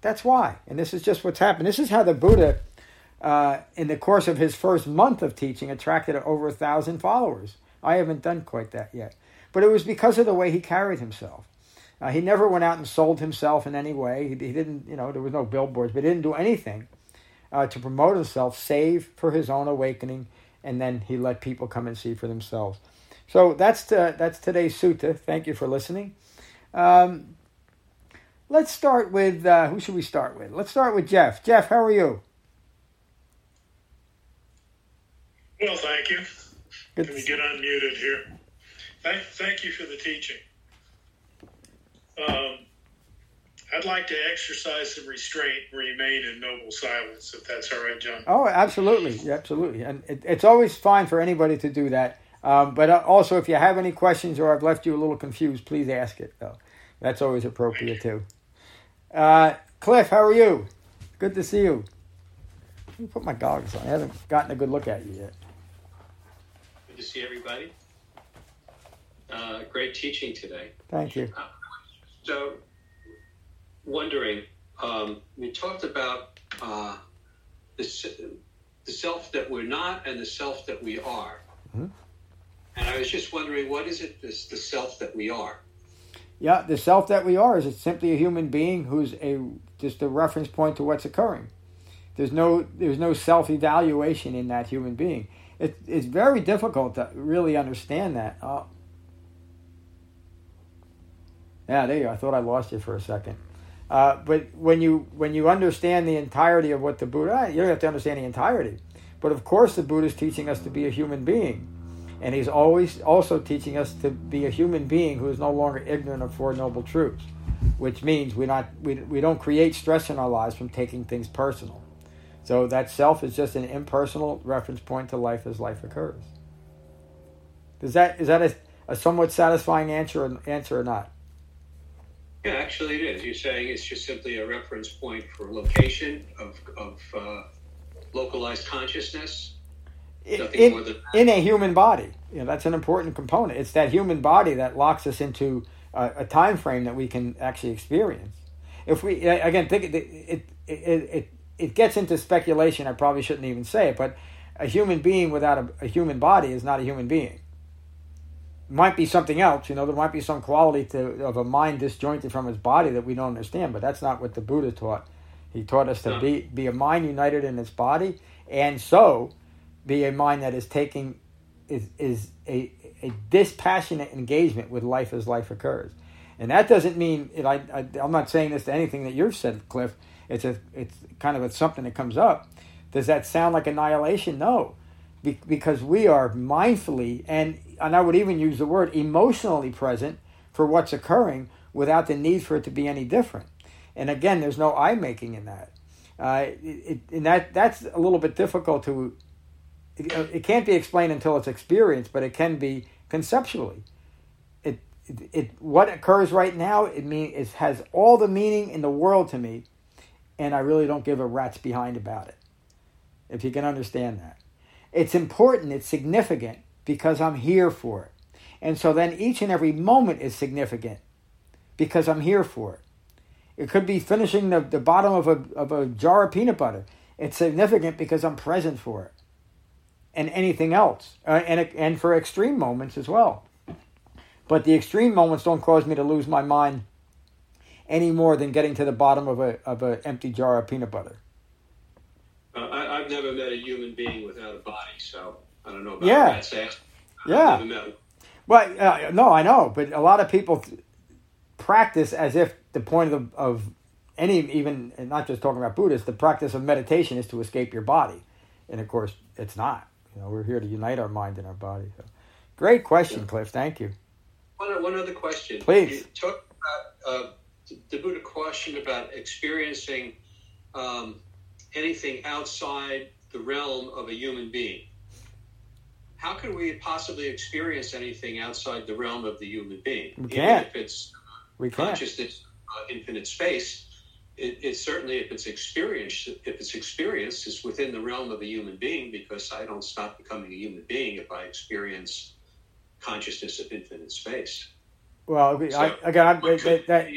Speaker 1: That's why. And this is just what's happened. This is how the Buddha, uh, in the course of his first month of teaching, attracted over a thousand followers. I haven't done quite that yet. But it was because of the way he carried himself. Uh, he never went out and sold himself in any way. He, he, didn't, you know, there was no billboards, but he didn't do anything uh, to promote himself, save for his own awakening, and then he let people come and see for themselves. So that's to, that's today's sutta. Thank you for listening. Um, let's start with uh, who should we start with? Let's start with Jeff. Jeff, how are you?
Speaker 2: Well, thank you. Good Let me get unmuted here. Thank, thank you for the teaching. Um, I'd like to exercise some restraint and remain in noble silence, if that's all right, John.
Speaker 1: Oh, absolutely, absolutely, and it, it's always fine for anybody to do that. Um, but uh, also, if you have any questions or I've left you a little confused, please ask it. Though that's always appropriate too. Uh, Cliff, how are you? Good to see you. Let me put my goggles on. I haven't gotten a good look at you yet.
Speaker 3: Good to see everybody. Uh, great teaching today.
Speaker 1: Thank you. Uh,
Speaker 3: so, wondering, um, we talked about uh, the, the self that we're not and the self that we are. Mm-hmm. And I was just wondering, what is it, this, the self that we are?
Speaker 1: Yeah, the self that we are is it's simply a human being who's a just a reference point to what's occurring. There's no there's no self evaluation in that human being. It, it's very difficult to really understand that. Uh, yeah, there you go. I thought I lost you for a second. Uh, but when you when you understand the entirety of what the Buddha, you don't have to understand the entirety. But of course, the Buddha is teaching us to be a human being. And he's always also teaching us to be a human being who is no longer ignorant of Four Noble Truths, which means we not we, we don't create stress in our lives from taking things personal. So that self is just an impersonal reference point to life as life occurs. Is that is that a, a somewhat satisfying answer answer or not?
Speaker 3: Yeah, actually, it is. You're saying it's just simply a reference point for location of, of uh, localized consciousness.
Speaker 1: In, in, a human body, you know, that's an important component. It's that human body that locks us into a, a time frame that we can actually experience. If we again think it, it, it, it, it gets into speculation. I probably shouldn't even say it, but a human being without a, a human body is not a human being might be something else. You know, there might be some quality to of a mind disjointed from his body that we don't understand. But that's not what the Buddha taught. He taught us to no. be be a mind united in its body, and so be a mind that is taking is is a a dispassionate engagement with life as life occurs. And that doesn't mean I, I I'm not saying this to anything that you've said, Cliff. It's a it's kind of a, something that comes up. Does that sound like annihilation? No, Be, because we are mindfully and and I would even use the word emotionally present for what's occurring without the need for it to be any different. And again, there's no I making in that. Uh, it, and that that's a little bit difficult to. It, it, can't be explained until it's experienced, but it can be conceptually. It, it, it what occurs right now it mean it has all the meaning in the world to me, and I really don't give a rat's behind about it. If you can understand that, it's important. It's significant because I'm here for it. And so then each and every moment is significant because I'm here for it. It could be finishing the, the bottom of a, of a jar of peanut butter. It's significant because I'm present for it. And anything else. Uh, and, and for extreme moments as well. But the extreme moments don't cause me to lose my mind any more than getting to the bottom of a of an empty jar of peanut butter.
Speaker 3: Uh, I, I've never met a human being without a body, so I don't know about yeah. that.
Speaker 1: Yeah. Well, uh, no, I know, but a lot of people practice as if the point of, the, of any, even not just talking about Buddhists, the practice of meditation is to escape your body, and of course, it's not. You know, we're here to unite our mind and our body. So. Great question, yeah. Cliff. Thank you.
Speaker 3: One, one other question,
Speaker 1: please.
Speaker 3: You talk about uh, the Buddha question about experiencing um, anything outside the realm of a human being how can we possibly experience anything outside the realm of the human being?
Speaker 1: We can't.
Speaker 3: if it's
Speaker 1: we
Speaker 3: can't. consciousness, uh, infinite space, it, it, certainly, if it's experienced, if it's experienced, is within the realm of a human being because I don't stop becoming a human being if I experience consciousness of infinite space.
Speaker 1: Well, so, I, again, I, that,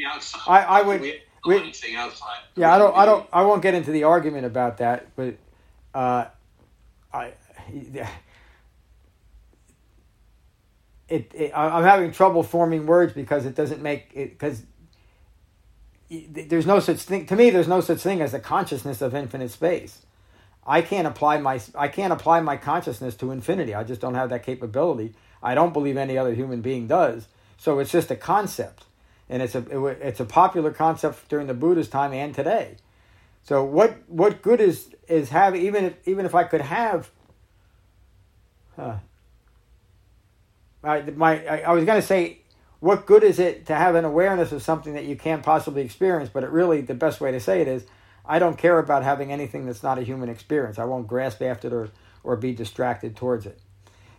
Speaker 1: I, I would.
Speaker 3: We, anything outside.
Speaker 1: Yeah, I don't. I don't. I won't get into the argument about that, but uh, I it, it, I'm having trouble forming words because it doesn't make it because there's no such thing to me. There's no such thing as the consciousness of infinite space. I can't apply my I can't apply my consciousness to infinity. I just don't have that capability. I don't believe any other human being does. So it's just a concept, and it's a it, it's a popular concept during the Buddha's time and today. So what what good is is have even if even if I could have. Huh, I, my, I, I was going to say, what good is it to have an awareness of something that you can't possibly experience? But it really, the best way to say it is, I don't care about having anything that's not a human experience. I won't grasp after it or, or be distracted towards it.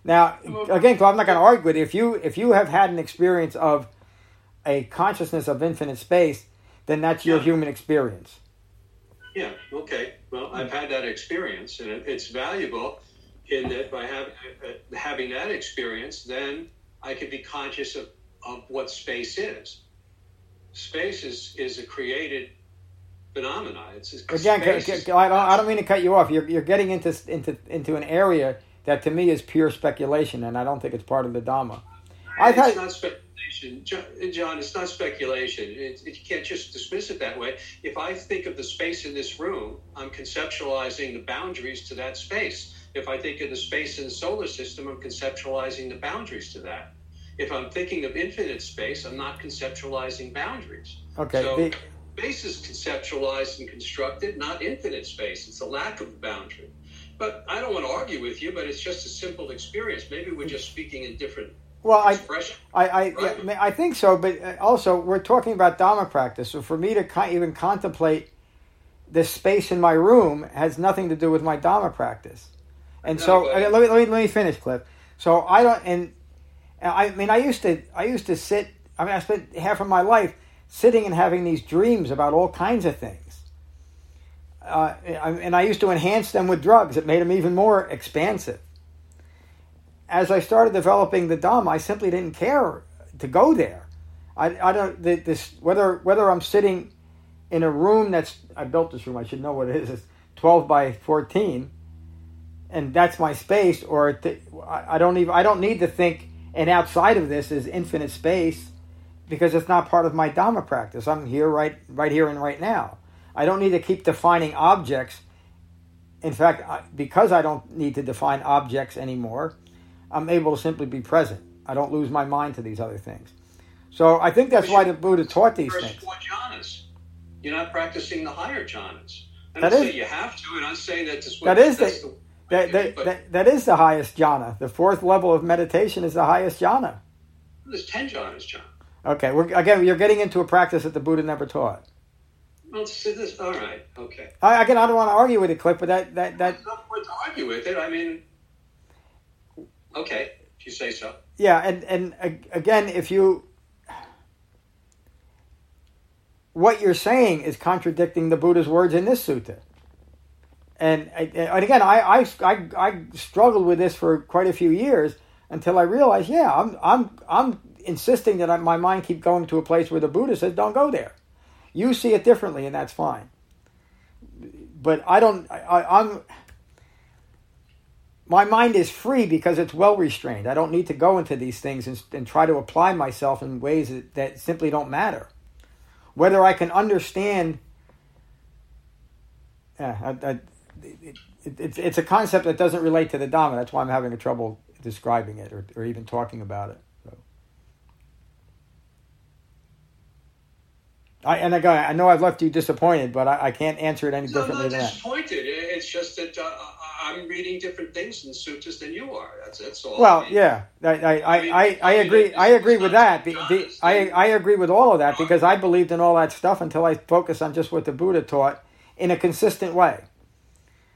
Speaker 1: Now, again, I'm not going to argue with you. If you if you have had an experience of a consciousness of infinite space, then that's your yeah. human experience.
Speaker 3: Yeah. Okay. Well, I've had that experience, and it's valuable in that by have, uh, having that experience, then I can be conscious of, of what space is. Space is, is a created phenomena. It's,
Speaker 1: Again, is, I, don't, I don't mean to cut you off. You're, you're getting into, into, into an area that to me is pure speculation, and I don't think it's part of the Dhamma.
Speaker 3: I've it's not speculation, John. It's not speculation. It, it, you can't just dismiss it that way. If I think of the space in this room, I'm conceptualizing the boundaries to that space. If I think of the space in the solar system, I'm conceptualizing the boundaries to that. If I'm thinking of infinite space, I'm not conceptualizing boundaries.
Speaker 1: Okay.
Speaker 3: So the... space is conceptualized and constructed, not infinite space. It's a lack of boundary. But I don't want to argue with you, but it's just a simple experience. Maybe we're just speaking in different
Speaker 1: well, I, I, I, yeah, I think so, but uh, also we're talking about Dharma practice. So for me to even contemplate this space in my room has nothing to do with my Dharma practice. And no, so let me, let me let me finish, Cliff. So I don't and I mean I used to I used to sit. I mean I spent half of my life sitting and having these dreams about all kinds of things. Uh, and I used to enhance them with drugs. It made them even more expansive. As I started developing the Dhamma, I simply didn't care to go there. I, I don't this whether whether I'm sitting in a room that's I built this room. I should know what it is. It's 12 by 14, and that's my space. Or th- I don't even I don't need to think. And outside of this is infinite space because it's not part of my dharma practice. I'm here right right here and right now. I don't need to keep defining objects. In fact, because I don't need to define objects anymore, I'm able to simply be present. I don't lose my mind to these other things. So I think that's why the Buddha taught these things.
Speaker 3: Four jhanas. You're not practicing the higher jhanas. And that is, you have to, and I'm saying that this
Speaker 1: that is the, the that, that, that, that is the highest jhana. The fourth level of meditation is the highest jhana.
Speaker 3: There's ten jhanas, John.
Speaker 1: Okay, we're, again, you're getting into a practice that the Buddha never taught.
Speaker 3: Well, so this, all right, okay. I,
Speaker 1: again, I don't want to argue with it, Cliff, but that that that.
Speaker 3: There's no point to argue with it. I mean, okay, if you say so.
Speaker 1: Yeah, and and again, if you what you're saying is contradicting the Buddha's words in this sutta. And, and again, I, I, I, I struggled with this for quite a few years until I realized, yeah, I'm, I'm, I'm insisting that I, my mind keep going to a place where the Buddha says, don't go there. You see it differently, and that's fine. But I don't, I, I'm, my mind is free because it's well restrained. I don't need to go into these things and, and try to apply myself in ways that, that simply don't matter whether I can understand. Yeah, I, I, it, it, it's it's a concept that doesn't relate to the Dhamma. That's why I'm having a trouble describing it or, or even talking about it. So. I and again, I know I've left you disappointed, but I, I can't answer it any
Speaker 3: no,
Speaker 1: differently
Speaker 3: than that. disappointed. It's just that uh, I'm reading different things in sutras than you are. That's that's all.
Speaker 1: Well, I mean, yeah, I I, I, I, I agree. I agree with that. The, the, I I agree with all of that because I believed in all that stuff until I focused on just what the Buddha taught in a consistent way.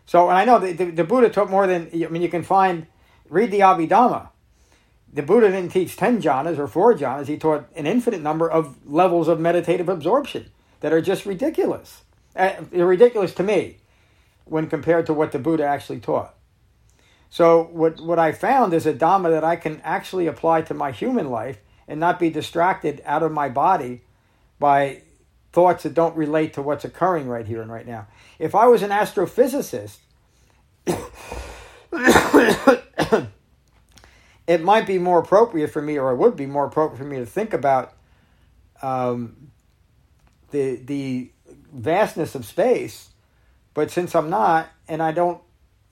Speaker 1: So, and I know the, the, the Buddha taught more than I mean. You can find read the Abhidhamma. The Buddha didn't teach ten jhanas or four jhanas. He taught an infinite number of levels of meditative absorption that are just ridiculous. Uh, they're ridiculous to me when compared to what the Buddha actually taught. So what what I found is a dhamma that I can actually apply to my human life and not be distracted out of my body by thoughts that don't relate to what's occurring right here and right now. If I was an astrophysicist, (coughs) it might be more appropriate for me, or it would be more appropriate for me to think about um, the the vastness of space but since I'm not, and I don't,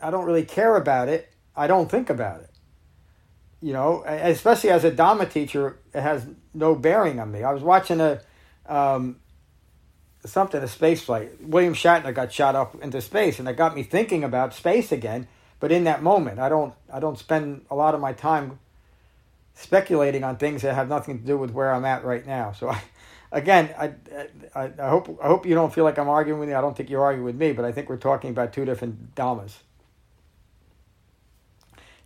Speaker 1: I don't really care about it. I don't think about it. You know, especially as a Dhamma teacher, it has no bearing on me. I was watching a um, something a space flight. William Shatner got shot up into space, and it got me thinking about space again. But in that moment, I don't I don't spend a lot of my time speculating on things that have nothing to do with where I'm at right now. So I, (laughs) again, I, I, I, hope I hope you don't feel like I'm arguing with you. I don't think you're arguing with me, but I think we're talking about two different dhammas.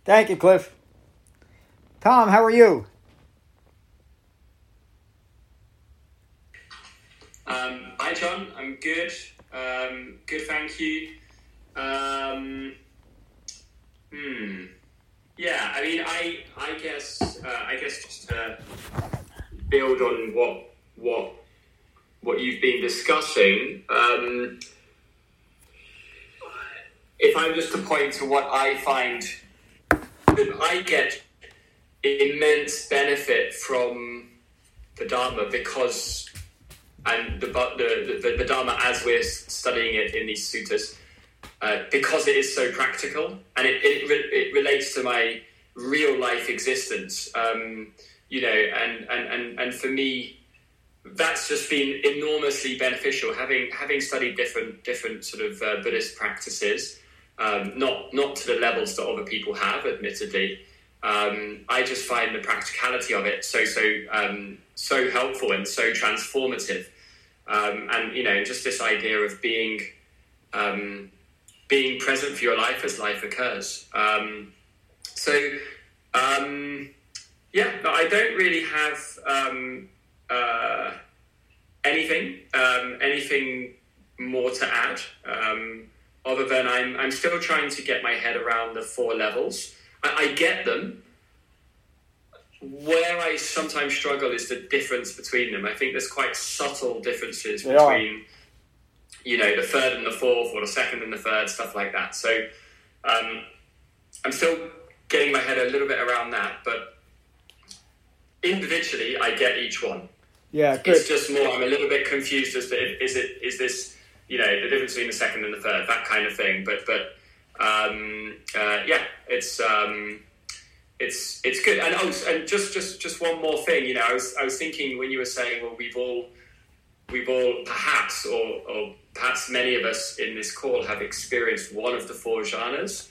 Speaker 1: Thank you, Cliff. Tom, how are you?
Speaker 4: Um, hi, John. I'm good. Um, good, thank you. Um, hmm. Yeah, I mean, I I guess uh, I guess just to build on what what what you've been discussing. Um, if I'm just to point to what I find that I get immense benefit from the Dharma because, and the, the, the, the Dharma as we're studying it in these suttas, uh, because it is so practical and it, it, it relates to my real life existence. Um, you know, and, and, and, and for me, that's just been enormously beneficial. Having having studied different different sort of uh, Buddhist practices, um, not not to the levels that other people have, admittedly. Um, I just find the practicality of it so so um, so helpful and so transformative. Um, and you know, just this idea of being um, being present for your life as life occurs. Um, so yeah, but I don't really have uh, anything, um, anything more to add, um, other than I'm, I'm still trying to get my head around the four levels. I, I get them. Where I sometimes struggle is the difference between them. I think there's quite subtle differences
Speaker 1: They are.
Speaker 4: between, you know, the third and the fourth, or the second and the third, stuff like that. So um, I'm still getting my head a little bit around that, but individually, I get each one.
Speaker 1: Yeah, good.
Speaker 4: It's just more. I'm a little bit confused as to is it is this you know the difference between the second and the third that kind of thing. But but um, uh, yeah, it's um, it's it's good. And oh, and just just just one more thing. You know, I was I was thinking when you were saying, well, we've all we've all perhaps or, or perhaps many of us in this call have experienced one of the four jhanas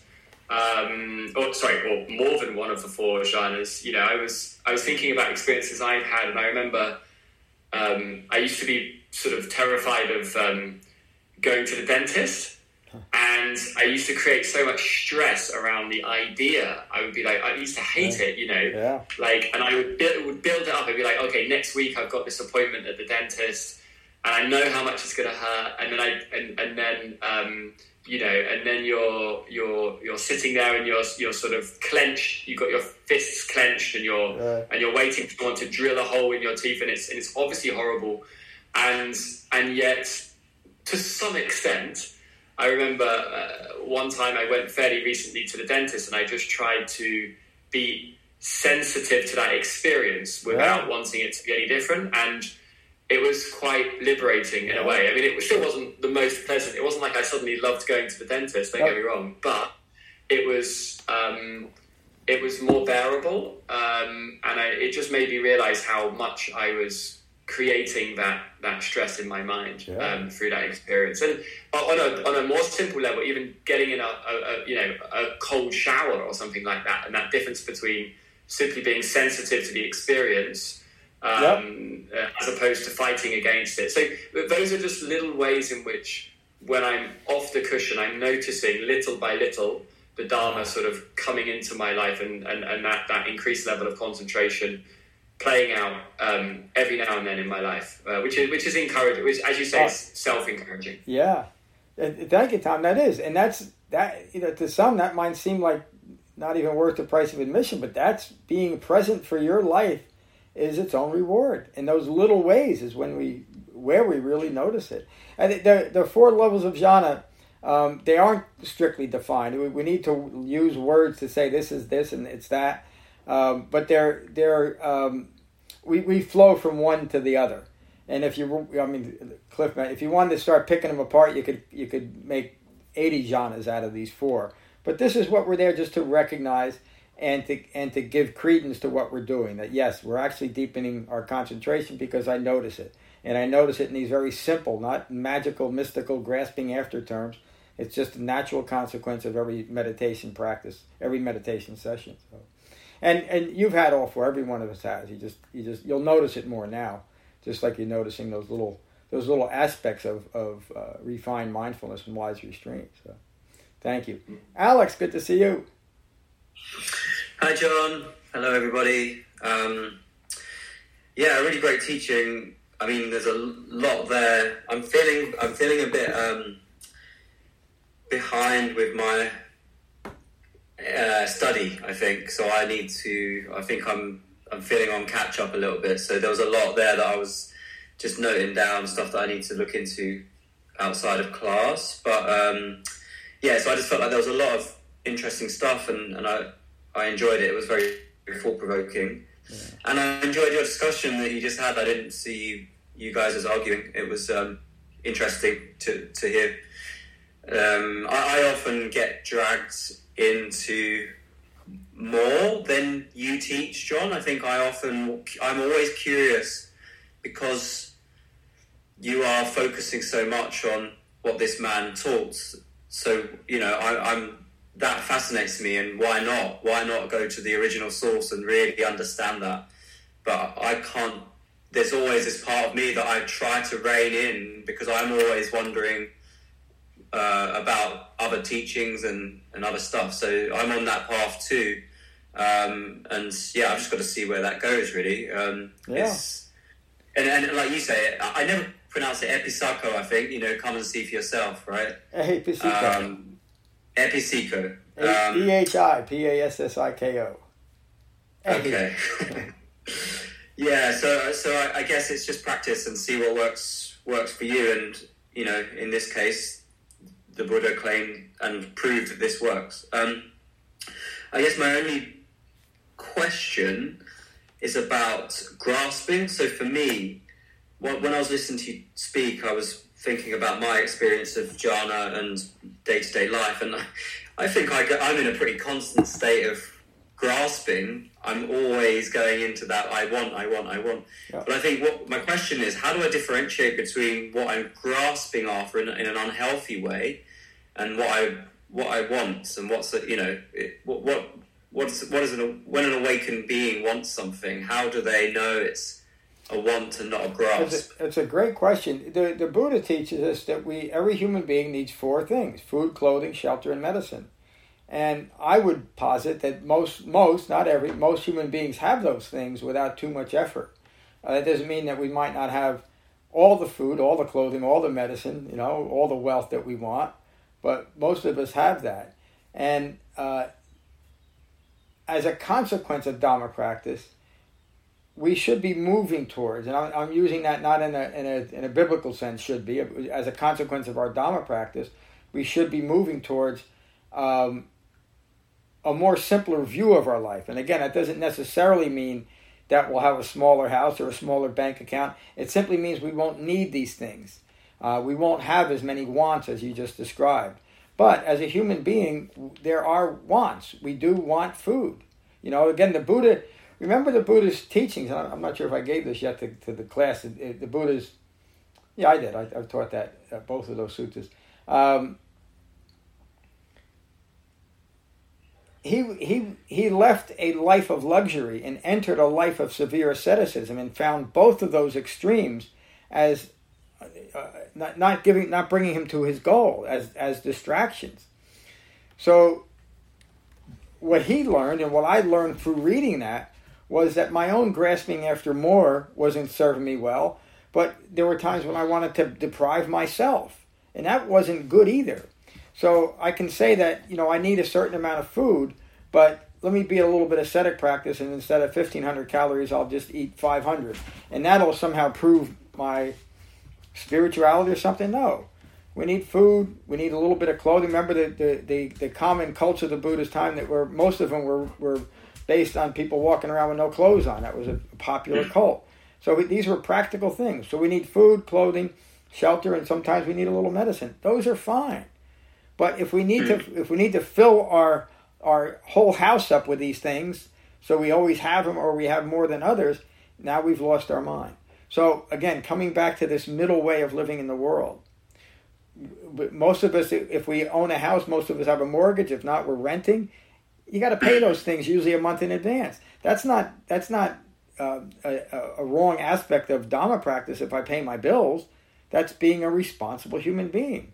Speaker 4: um, or sorry, or more than one of the four jhanas. You know, I was I was thinking about experiences I've had, and I remember um, I used to be sort of terrified of um, going to the dentist, and I used to create so much stress around the idea. I would be like, I used to hate it, you know,
Speaker 1: Yeah.
Speaker 4: like, and I would build, would build it up. I'd be like, okay, next week I've got this appointment at the dentist, and I know how much it's going to hurt, and then I and and then. Um, you know, and then you're you're you're sitting there and you're you're sort of clenched. You've got your fists clenched, and you're
Speaker 1: Yeah.
Speaker 4: and you're waiting for someone to drill a hole in your teeth, and it's and it's obviously horrible, and and yet to some extent, I remember uh, one time I went fairly recently to the dentist, and I just tried to be sensitive to that experience without
Speaker 1: Yeah.
Speaker 4: wanting it to be any different, and it was quite liberating in a way. I mean, it still wasn't the most pleasant. It wasn't like I suddenly loved going to the dentist. Don't get me wrong, but it was um, it was more bearable, um, and I, it just made me realize how much I was creating that that stress in my mind
Speaker 1: Yeah.
Speaker 4: um, through that experience. And on a on a more simple level, even getting in a, a, a you know a cold shower or something like that, and that difference between simply being sensitive to the experience um, uh, as opposed to fighting against it. So those are just little ways in which, when I'm off the cushion, I'm noticing little by little the Dharma sort of coming into my life and, and, and that, that increased level of concentration playing out um, every now and then in my life, uh, which is which is encouraging. Which, as you say, is self encouraging.
Speaker 1: Yeah. Thank you, Tom. That is, and that's that. You know, to some that might seem like not even worth the price of admission, but that's being present for your life is its own reward. And those little ways is when we where we really notice it. And the the four levels of jhana. Um, they aren't strictly defined. We, we need to use words to say this is this and it's that, um, but they're they're um, we we flow from one to the other. And if you, I mean, Cliff, if you wanted to start picking them apart, you could you could make eighty jhanas out of these four. But this is what we're there just to recognize and to and to give credence to what we're doing. That yes, we're actually deepening our concentration because I notice it, and I notice it in these very simple, not magical, mystical, grasping after terms. It's just a natural consequence of every meditation practice, every meditation session. So, and and you've had all four. Every one of us has. You just you just you'll notice it more now just like you're noticing those little those little aspects of of uh, refined mindfulness and wise restraint. So, thank you, Alex. Good to see you.
Speaker 5: Hi, John. Hello, everybody. Um, yeah, really great teaching. I mean, there's a lot there. I'm feeling I'm feeling a bit um, behind with my uh, study. I think so. I need to. I think I'm I'm feeling on catch up a little bit. So there was a lot there that I was just noting down stuff that I need to look into outside of class. But um, yeah, so I just felt like there was a lot of interesting stuff, and, and I I enjoyed it. It was very thought provoking, and I enjoyed your discussion that you just had. I didn't see you, you guys as arguing. It was um, interesting to to hear. Um, I, I often get dragged into more than you teach, John. I think I often, I'm always curious because you are focusing so much on what this man taught. So, you know, I, I'm, that fascinates me and why not? Why not go to the original source and really understand that? But I can't, there's always this part of me that I try to rein in because I'm always wondering uh, about other teachings and, and other stuff. So I'm on that path too. Um, and yeah, I've just got to see where that goes. Really, um,
Speaker 1: Yeah.
Speaker 5: it's and, and like you say, I never pronounce it episaco. I think you know, come and see for yourself, right?
Speaker 1: Episaco.
Speaker 5: Um, episaco.
Speaker 1: Um, E H I P A S S I K O.
Speaker 5: Okay. (laughs) yeah, so so I, I, guess it's just practice and see what works works for you, and you know, in this case, the Buddha claimed and proved that this works. Um, I guess my only question is about grasping. So for me, when I was listening to you speak, I was thinking about my experience of jhana and day to day life, and (laughs) I think I am in a pretty constant state of grasping. I'm always going into that I want, I want, I want. Yeah. But I think what my question is, how do I differentiate between what I'm grasping after in, in an unhealthy way and what I what I want and what's a, you know it, what what what's what is an when an awakened being wants something? How do they know it's a want and not a grasp?
Speaker 1: It's a, it's a great question. The the Buddha teaches us that we every human being needs four things: food, clothing, shelter, and medicine. And I would posit that most, most, not every, most human beings have those things without too much effort. Uh, that doesn't mean that we might not have all the food, all the clothing, all the medicine, you know, all the wealth that we want, but most of us have that. And uh, as a consequence of Dharma practice, we should be moving towards, and I'm, using that not in a, in, a, in a biblical sense, should be, as a consequence of our Dhamma practice, we should be moving towards um, a more simpler view of our life. And again, that doesn't necessarily mean that we'll have a smaller house or a smaller bank account. It simply means we won't need these things. Uh, we won't have as many wants as you just described. But as a human being, there are wants. We do want food. You know, again, the Buddha, remember the Buddha's teachings. I'm not sure if I gave this yet to, to the class. The Buddha's, yeah, I did. I, have taught that, uh, both of those sutras. Um, he, he, he left a life of luxury and entered a life of severe asceticism and found both of those extremes as uh, not, not giving not bringing him to his goal as as distractions. So what he learned and what I learned through reading that was that my own grasping after more wasn't serving me well but there were times when I wanted to deprive myself and that wasn't good either so I can say that, you know, I need a certain amount of food, but let me be a little bit ascetic practice and instead of 1500 calories, I'll just eat 500. And that'll somehow prove my spirituality or something. No. We need food. We need a little bit of clothing. Remember the, the, the, the common culture of the Buddhist time that were most of them were, were based on people walking around with no clothes on. That was a popular mm. cult. So these were practical things. So we need food, clothing, shelter, and sometimes we need a little medicine. Those are fine. But if we need to hmm. if we need to fill our our whole house up with these things, so we always have them or we have more than others, now we've lost our mind. So again, coming back to this middle way of living in the world. Most of us, if we own a house, most of us have a mortgage. If not, we're renting. You got to pay those things usually a month in advance. That's not that's not uh, a, a wrong aspect of Dharma practice. If I pay my bills, that's being a responsible human being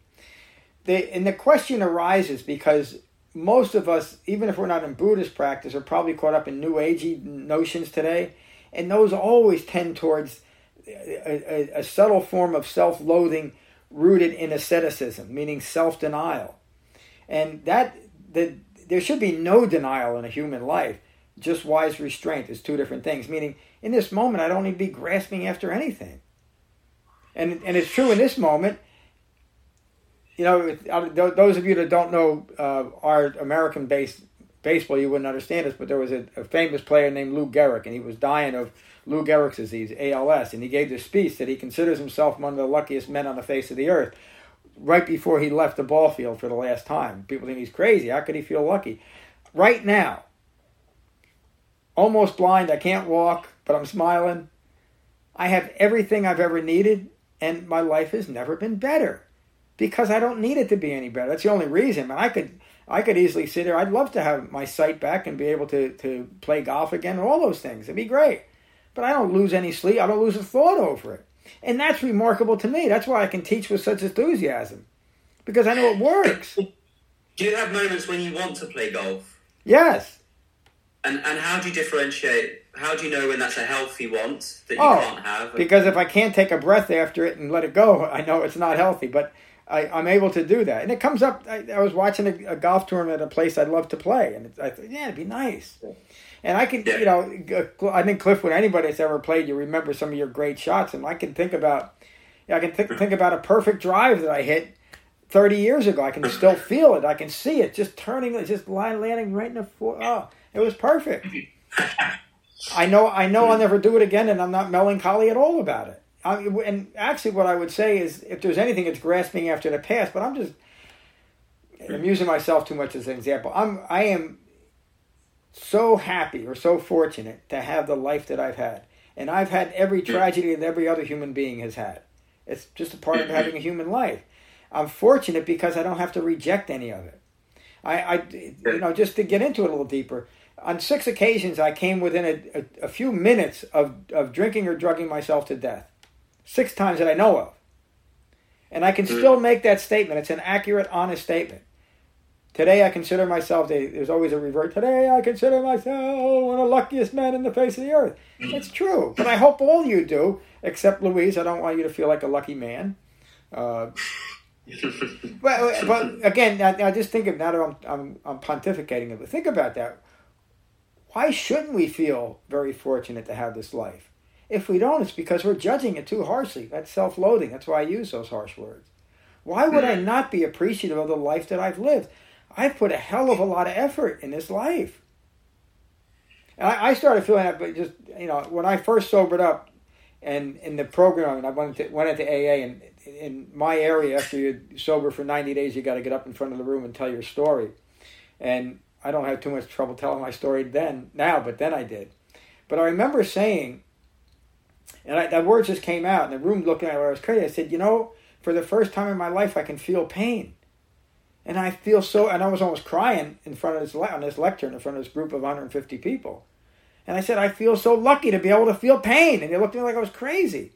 Speaker 1: the, and the question arises because most of us, even if we're not in Buddhist practice, are probably caught up in New Agey notions today, and those always tend towards a, a, a subtle form of self-loathing rooted in asceticism, meaning self-denial, and that the, there should be no denial in a human life. Just wise restraint is two different things. Meaning, in this moment, I don't need to be grasping after anything. And and it's true in this moment you know, those of you that don't know uh, our American based baseball, you wouldn't understand this, but there was a, a, famous player named Lou Gehrig, and he was dying of Lou Gehrig's disease, ALS, and he gave this speech that he considers himself one of the luckiest men on the face of the earth right before he left the ball field for the last time. People think he's crazy. How could he feel lucky? Right now, almost blind, I can't walk, but I'm smiling. I have everything I've ever needed, and my life has never been better because I don't need it to be any better. That's the only reason. Man, I could I could easily sit there. I'd love to have my sight back and be able to, to play golf again and all those things. It'd be great. But I don't lose any sleep. I don't lose a thought over it. And that's remarkable to me. That's why I can teach with such enthusiasm. Because I know it works. (coughs)
Speaker 5: Do you have moments when you want to play golf?
Speaker 1: Yes.
Speaker 5: And and how do you differentiate? How do you know when that's a healthy want that you oh, can't have?
Speaker 1: Because if I can't take a breath after it and let it go, (laughs) I know it's not healthy. But I, am able to do that, and it comes up. I, I was watching a, a, golf tournament at a place I'd love to play, and I thought, yeah, it'd be nice. And I can, yeah. you know, I think Cliff, with anybody that's ever played, you remember some of your great shots, and I can think about, I can th- think about a perfect drive that I hit 30 years ago. I can still (laughs) feel it. I can see it just turning, just landing right in the floor. Oh, it was perfect. (laughs) I know, I know, I'll never do it again, and I'm not melancholy at all about it. I, and actually, what I would say is, if there's anything, it's grasping after the past. But I'm just, I'm using myself too much as an example. I'm, I am so happy or so fortunate to have the life that I've had, and I've had every tragedy that every other human being has had. It's just a part of having a human life. I'm fortunate because I don't have to reject any of it. I, I you know, just to get into it a little deeper. On six occasions, I came within a, a, a few minutes of, of drinking or drugging myself to death six times that I know of. And I can hmm. still make that statement. It's an accurate, honest statement. Today I consider myself, there's always a revert, today I consider myself one of the luckiest men in the face of the earth. Hmm. It's true. But I hope all you do, except Louise. I don't want you to feel like a lucky man. Uh, (laughs) but, but again, I, I, just think of now that I'm, I'm, I'm pontificating it, but think about that. Why shouldn't we feel very fortunate to have this life? If we don't, it's because we're judging it too harshly. That's self loathing. That's why I use those harsh words. Why would I mm. not be appreciative of the life that I've lived? I've put a hell of a lot of effort in this life. And I, I started feeling that, but just, you know, when I first sobered up and in the program, and I went into, went into AA, and in my area, after you're sober for 90 days, you got to get up in front of the room and tell your story. And I don't have too much trouble telling my story then, now, but then I did. But I remember saying, and I, that word just came out, and the room looking at where I was crazy. I said, you know, for the first time in my life, I can feel pain. And I feel so, and I was almost crying in front of this, on this lectern in front of this group of 150 people. And I said, I feel so lucky to be able to feel pain. And they looked at me like I was crazy.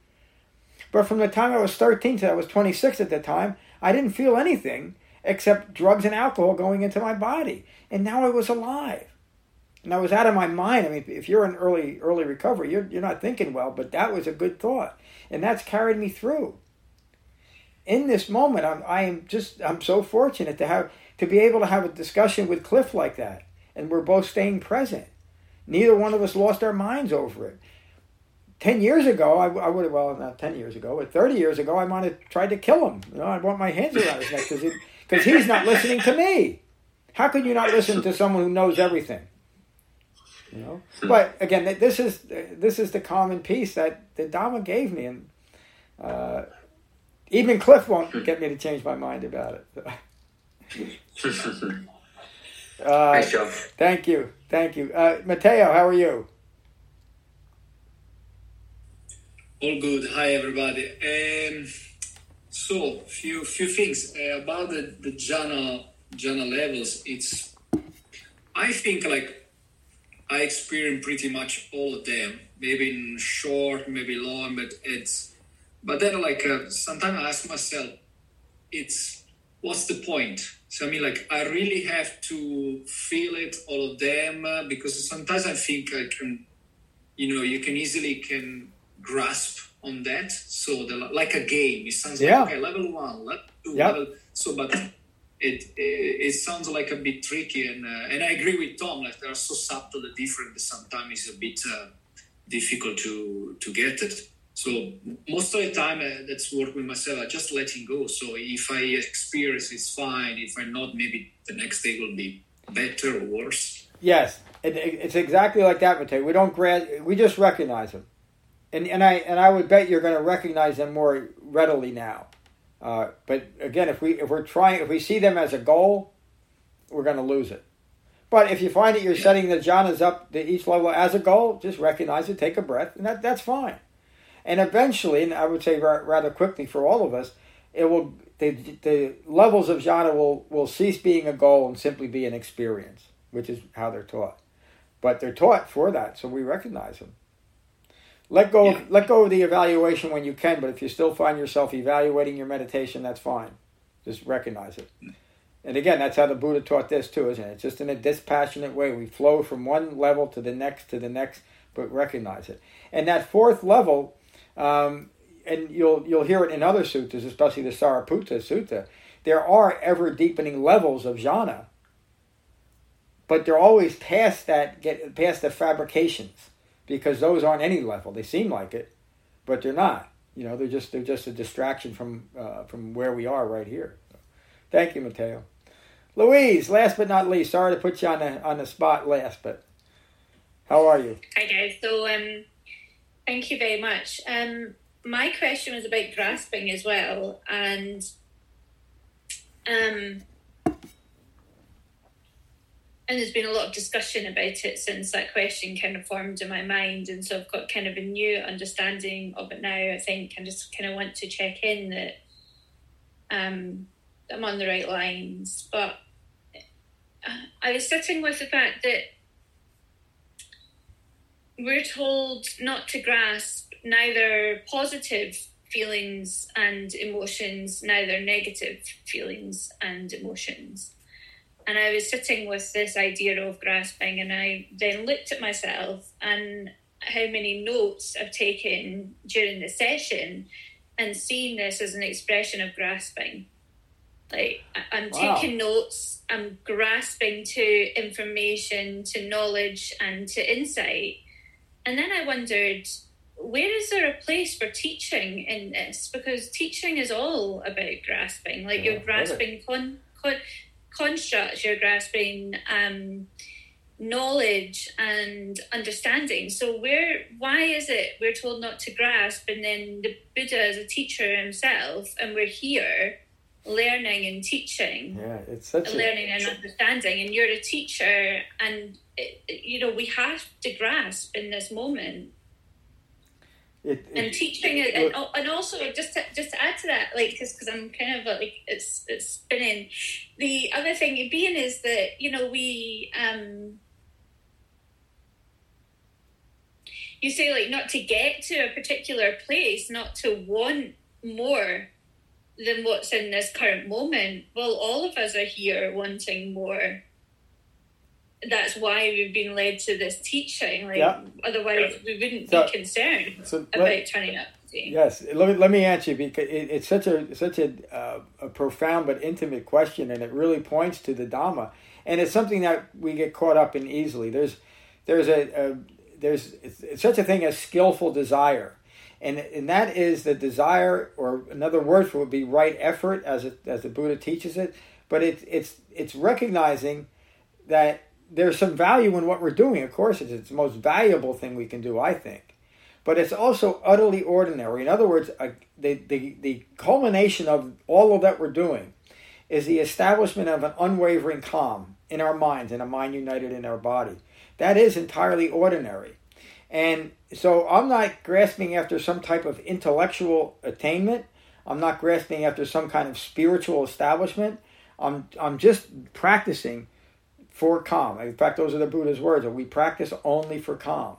Speaker 1: But from the time I was 13 to I was 26 at the time, I didn't feel anything except drugs and alcohol going into my body. And now I was alive and I was out of my mind. I mean, if you're in early early recovery, you're you're not thinking well, but that was a good thought, and that's carried me through. In this moment, I'm I am just I'm so fortunate to have to be able to have a discussion with Cliff like that, and we're both staying present. Neither one of us lost our minds over it. Ten years ago, I, I would have well not ten years ago, but thirty years ago, I might have tried to kill him. You know, I want my hands around his neck because because he's not listening to me. How can you not listen to someone who knows everything? You know, but again, this is this is the common piece that the Dharma gave me, and uh, even Cliff won't get me to change my mind about it. (laughs)
Speaker 5: uh, nice job.
Speaker 1: Thank you, thank you, uh, Matteo. How are you?
Speaker 6: All good. Hi, everybody. Um, so, few few things uh, about the the jhana jhana levels. It's I think like I experience pretty much all of them. Maybe in short, maybe long, but it's. But then, like uh, sometimes I ask myself, it's what's the point? So I mean, like I really have to feel it, all of them, uh, because sometimes I think I can, you know, you can easily can grasp on that. So the, like a game, it sounds yeah. like okay, level one, level two, yep. level. So, but it, it, it sounds like a bit tricky, and uh, and I agree with Tom. Like they are so subtle and different sometimes it's a bit uh, difficult to to get it. So most of the time, uh, that's work with myself. I just letting go. So if I experience, it's fine. If I'm not, maybe the next day will be better or worse.
Speaker 1: Yes, it, it's exactly like that, Mateo. We don't grant. We just recognize them, and and I and I would bet you're going to recognize them more readily now. Uh, but again, if we if we're trying, if we see them as a goal, we're going to lose it. But if you find that you're setting the jhanas up to each level as a goal, just recognize it, take a breath, and that, that's fine. And eventually, and I would say rather quickly for all of us, it will the, the levels of jhana will, will cease being a goal and simply be an experience, which is how they're taught. But they're taught for that, so we recognize them. Let go. Yeah. Of, let go of the evaluation when you can. But if you still find yourself evaluating your meditation, that's fine. Just recognize it. And again, that's how the Buddha taught this too, isn't it? It's just in a dispassionate way. We flow from one level to the next to the next, but recognize it. And that fourth level, um, and you'll you'll hear it in other suttas, especially the Sariputta Sutta. There are ever deepening levels of jhana, but they're always past that, get past the fabrications, because those aren't any level. They seem like it, but they're not. You know, they're just they're just a distraction from uh, from where we are right here. Thank you, Matteo. Louise, last but not least, sorry to put you on the on the spot last, but how are you?
Speaker 7: Hi guys. So um, thank you very much. Um, my question was about grasping as well, and um, and there's been a lot of discussion about it since that question kind of formed in my mind, and so I've got kind of a new understanding of it now. I think I just kind of want to check in that um, I'm on the right lines, but I was sitting with the fact that we're told not to grasp neither positive feelings and emotions, neither negative feelings and emotions. And I was sitting with this idea of grasping, and I then looked at myself and how many notes I've taken during the session and seen this as an expression of grasping. Like I'm wow. taking notes, I'm grasping to information, to knowledge, and to insight. And then I wondered, where is there a place for teaching in this? Because teaching is all about grasping. Like yeah, you're grasping con, con, constructs, you're grasping um, knowledge and understanding. So where why is it we're told not to grasp and then the Buddha is a teacher himself and we're here learning and teaching.
Speaker 1: Yeah, it's such a
Speaker 7: learning a, and understanding. And you're a teacher, and it, you know we have to grasp in this moment. It, it, and teaching it, and, and also just to, just to add to that, like because I'm kind of like it's it's spinning. The other thing being is that you know we um you say like not to get to a particular place, not to want more than what's in this current moment. Well, all of us are here wanting more. That's why we've been led to this teaching. Like, yeah. otherwise, we wouldn't so, be concerned so about let, turning up.
Speaker 1: Yes, let me let me answer you because it, it's such a such a, uh, a profound but intimate question, and it really points to the Dhamma, and it's something that we get caught up in easily. There's there's a, a there's such a thing as skillful desire and and that is the desire, or another word for it would be right effort, as it, as the Buddha teaches it. But it's it's it's recognizing that there's some value in what we're doing. Of course, it's, it's the most valuable thing we can do, I think. But it's also utterly ordinary. In other words, a, the, the, the culmination of all of that we're doing is the establishment of an unwavering calm in our minds and a mind united in our body. That is entirely ordinary. And so I'm not grasping after some type of intellectual attainment. I'm not grasping after some kind of spiritual establishment. I'm, I'm just practicing for calm. In fact, those are the Buddha's words we practice only for calm.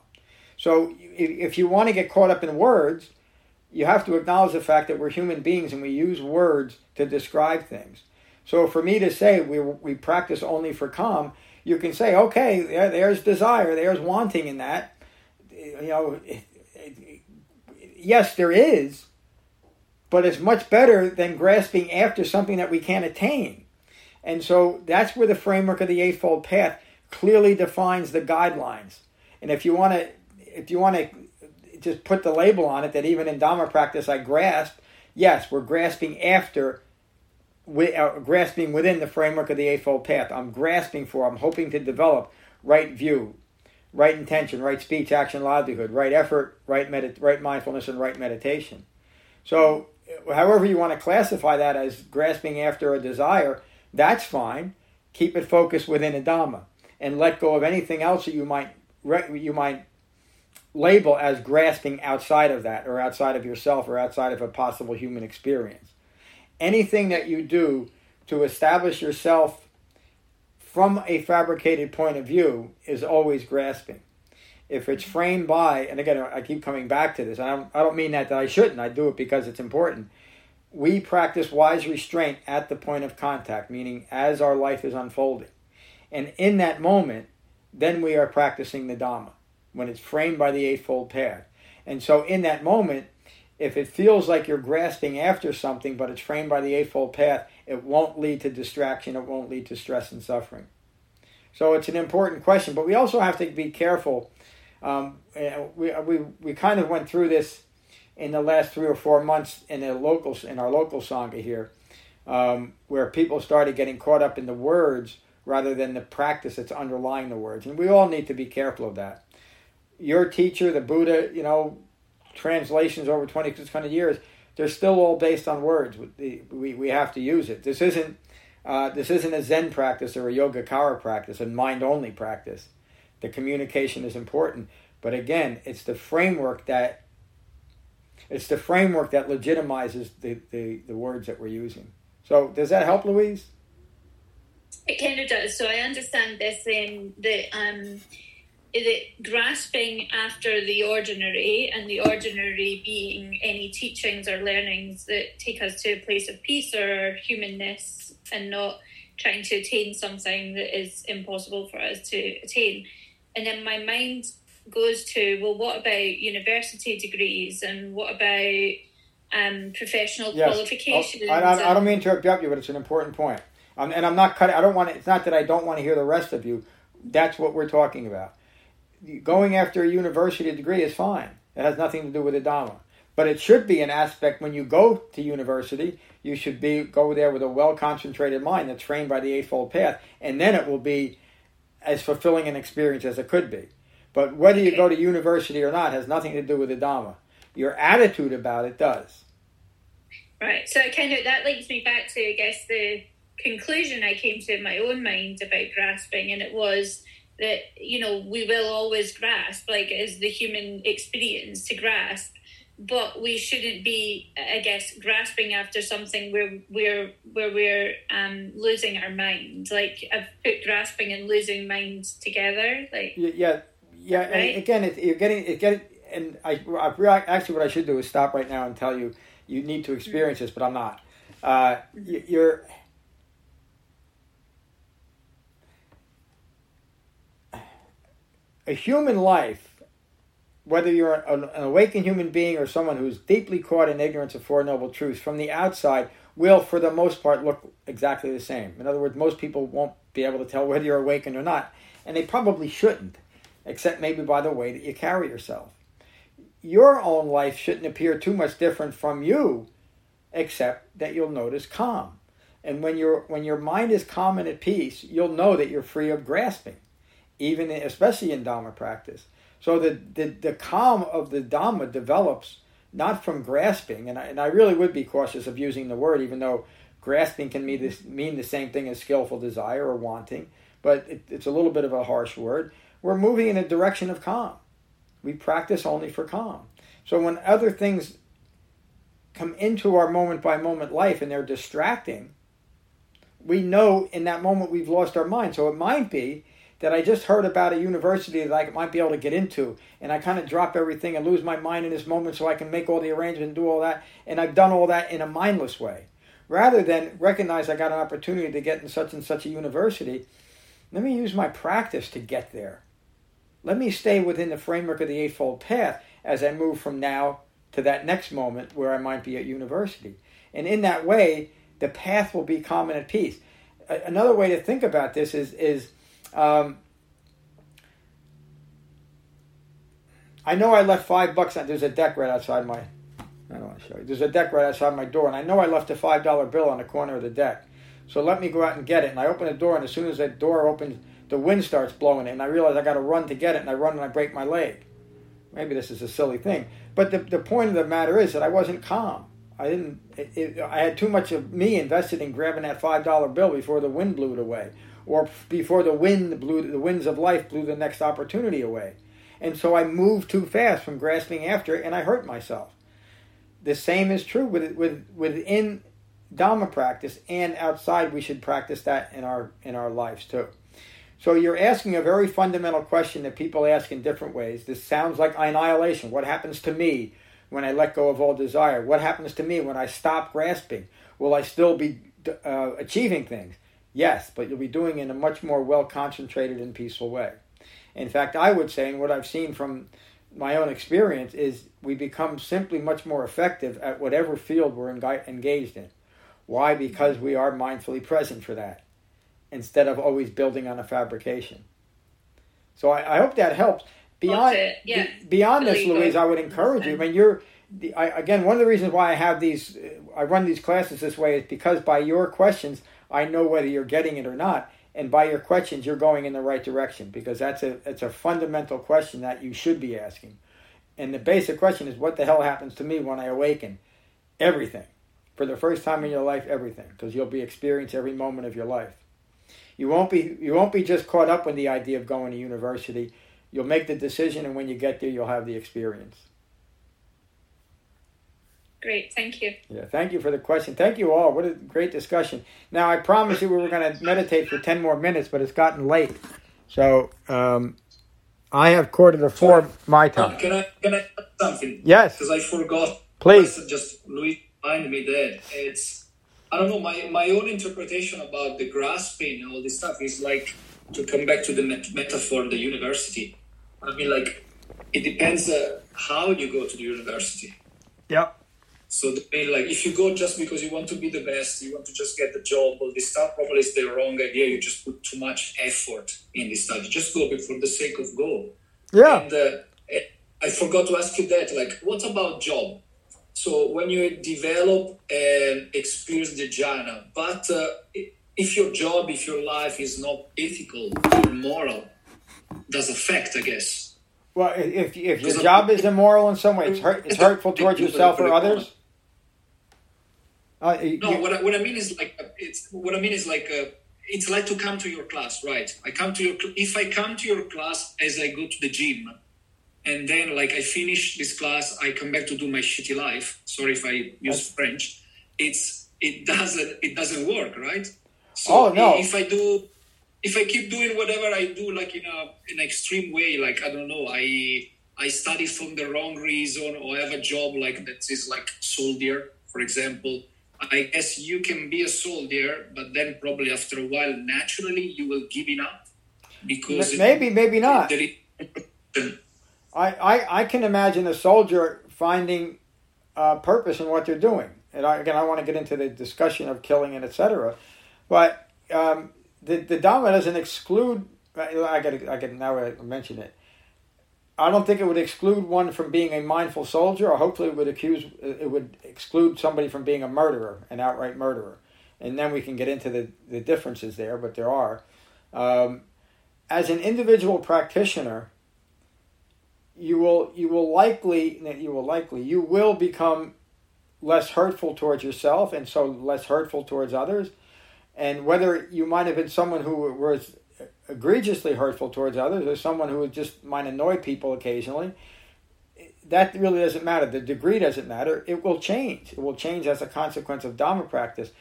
Speaker 1: So if you want to get caught up in words, you have to acknowledge the fact that we're human beings and we use words to describe things. So for me to say we, we practice only for calm, you can say, okay, there, there's desire, there's wanting in that you know, yes, there is, but it's much better than grasping after something that we can't attain. And so that's where the framework of the Eightfold Path clearly defines the guidelines. And if you want to, if you want to just put the label on it that even in Dhamma practice I grasp, yes, we're grasping after, uh, grasping within the framework of the Eightfold Path. I'm grasping for, I'm hoping to develop right view, right intention, right speech, action, livelihood, right effort, right medit- right mindfulness, and right meditation. So, however you want to classify that as grasping after a desire, that's fine. Keep it focused within a dhamma, and let go of anything else that you might you might label as grasping outside of that, or outside of yourself, or outside of a possible human experience. Anything that you do to establish yourself from a fabricated point of view is always grasping. If it's framed by, and again, I keep coming back to this, I don't, I don't mean that, that I shouldn't, I do it because it's important. We practice wise restraint at the point of contact, meaning as our life is unfolding. And in that moment, then we are practicing the Dhamma when it's framed by the Eightfold Path. And so, in that moment, if it feels like you're grasping after something, but it's framed by the Eightfold Path, it won't lead to distraction, it won't lead to stress and suffering. So, it's an important question, but we also have to be careful. Um, we, we, we kind of went through this in the last three or four months in the locals in our local sangha here, um, where people started getting caught up in the words rather than the practice that's underlying the words, and we all need to be careful of that. Your teacher, the Buddha, you know, translations over 2600 years, they're still all based on words. We, we, we have to use it. This isn't uh, this isn't a Zen practice or a Yogacara practice, a mind only practice. The communication is important, but again, it's the framework that it's the framework that legitimizes the, the, the words that we're using. So does that help, Louise?
Speaker 7: It kind of does. So I understand this in the um, the grasping after the ordinary, and the ordinary being any teachings or learnings that take us to a place of peace or humanness, and not trying to attain something that is impossible for us to attain. And then my mind goes to well, what about university degrees and what about um, professional yes. qualifications?
Speaker 1: Oh, I, I, I, don't mean to interrupt you, but it's an important point. Um, and I'm not cutting. I don't want. To, it's not that I don't want to hear the rest of you. That's what we're talking about. Going after a university degree is fine. It has nothing to do with the Dhamma. But it should be an aspect when you go to university. You should be go there with a well concentrated mind that's trained by the Eightfold Path, and then it will be as fulfilling an experience as it could be. But whether you go to university or not has nothing to do with the Dhamma. Your attitude about it does.
Speaker 7: Right. So kind of that leads me back to I guess the conclusion I came to in my own mind about grasping, and it was that you know we will always grasp, like as the human experience to grasp, but we shouldn't be, I guess, grasping after something where we're where we're um, losing our mind. Like I've put grasping and losing mind together. Like
Speaker 1: yeah yeah, right? and again, it, you're getting it getting, and I, I actually what I should do is stop right now and tell you you need to experience this, but I'm not. Uh, you're a human life, whether you're an, an awakened human being or someone who's deeply caught in ignorance of Four Noble Truths, from the outside will, for the most part, look exactly the same. In other words, most people won't be able to tell whether you're awakened or not, and they probably shouldn't except maybe by the way that you carry yourself. Your own life shouldn't appear too much different from you, except that you'll notice calm. And when your when your mind is calm and at peace, you'll know that you're free of grasping, even in, especially in Dhamma practice. So the, the, the calm of the Dhamma develops not from grasping, and I, and I really would be cautious of using the word, even though grasping can mean, this, mean the same thing as skillful desire or wanting, but it, it's a little bit of a harsh word we're moving in a direction of calm. We practice only for calm. So when other things come into our moment by moment life and they're distracting, we know in that moment we've lost our mind. So it might be that I just heard about a university that I might be able to get into, and I kind of drop everything and lose my mind in this moment so I can make all the arrangements and do all that, and I've done all that in a mindless way. Rather than recognize I got an opportunity to get in such and such a university, let me use my practice to get there. Let me stay within the framework of the Eightfold Path as I move from now to that next moment where I might be at university. And in that way, the path will be calm and at peace. Another way to think about this is, is um, I know I left five bucks on, there's a deck right outside my, I don't want to show you, there's a deck right outside my door, and I know I left a $5 bill on the corner of the deck. So let me go out and get it. And I open the door, and as soon as that door opens, the wind starts blowing it, and I realize I got to run to get it, and I run and I break my leg. Maybe this is a silly thing, but the, the point of the matter is that I wasn't calm. I didn't. It, it, I had too much of me invested in grabbing that five dollar bill before the wind blew it away, or before the wind blew the winds of life blew the next opportunity away, and so I moved too fast from grasping after it, and I hurt myself. The same is true with with within Dhamma practice and outside. We should practice that in our in our lives too. So you're asking a very fundamental question that people ask in different ways. This sounds like annihilation. What happens to me when I let go of all desire? What happens to me when I stop grasping? Will I still be uh, achieving things? Yes, but you'll be doing it in a much more well concentrated and peaceful way. In fact, I would say, and what I've seen from my own experience, is we become simply much more effective at whatever field we're engaged in. Why? Because we are mindfully present for that instead of always building on a fabrication. So I, I hope that helps. Beyond yeah. be, beyond this, Louise, I would encourage you. I mean, you're the, I, again one of the reasons why I have these, I run these classes this way is because by your questions, I know whether you're getting it or not, and by your questions, you're going in the right direction because that's a it's a fundamental question that you should be asking. And the basic question is, what the hell happens to me when I awaken? Everything, for the first time in your life, everything, because you'll be experiencing every moment of your life. You won't be you won't be just caught up with the idea of going to university. You'll make the decision, and when you get there, you'll have the experience.
Speaker 7: Great, thank you.
Speaker 1: Yeah, thank you for the question. Thank you all. What a great discussion. Now, I promised you we were going to meditate for 10 more minutes, but it's gotten late. So, um, I have quarter to four my time.
Speaker 6: Can I, can I add something?
Speaker 1: Yes.
Speaker 6: Because I forgot.
Speaker 1: Please.
Speaker 6: Just Louis reminded me that. It's I don't know. My my own interpretation about the grasping and all this stuff is like to come back to the met- metaphor, the university. I mean, like it depends uh, how you go to the university.
Speaker 1: Yeah.
Speaker 6: So the, like if you go just because you want to be the best, you want to just get the job, all this stuff probably is the wrong idea. You just put too much effort in this stuff. You just go for the sake of go.
Speaker 1: Yeah.
Speaker 6: And uh, I forgot to ask you that. Like, what about job? So when you develop and experience the jhana, but uh, if your job, if your life is not ethical or moral, does affect, I guess.
Speaker 1: Well, if if your job is immoral in some way, it's hurt, it's hurtful towards yourself or others.
Speaker 6: Uh, you, no, what I, what I mean is like uh, it's what I mean is like uh, it's like to come to your class, right? I come to your if I come to your class as I go to the gym, and then like I finish this class, I come back to do my shitty life. Sorry if I use French. It's it doesn't it doesn't work, right?
Speaker 1: So oh no!
Speaker 6: If I do, if I keep doing whatever I do, like in a an extreme way, like I don't know, I I study from the wrong reason, or I have a job like that is like soldier, for example. I guess you can be a soldier, but then probably after a while, naturally, you will give it up because
Speaker 1: maybe, maybe not. I, I, I can imagine a soldier finding uh, purpose in what they're doing. And I, again, I want to get into the discussion of killing and etc. But um, the the Dhamma doesn't exclude. I got I got now I mention it. I don't think it would exclude one from being a mindful soldier, or hopefully it would accuse it would exclude somebody from being a murderer, an outright murderer, and then we can get into the the differences there. But there are. Um, as an individual practitioner, you will you will likely you will likely you will become less hurtful towards yourself and so less hurtful towards others. And whether you might have been someone who was egregiously hurtful towards others or someone who just might annoy people occasionally that really doesn't matter. The degree doesn't matter. It will change. It will change as a consequence of dharma practice.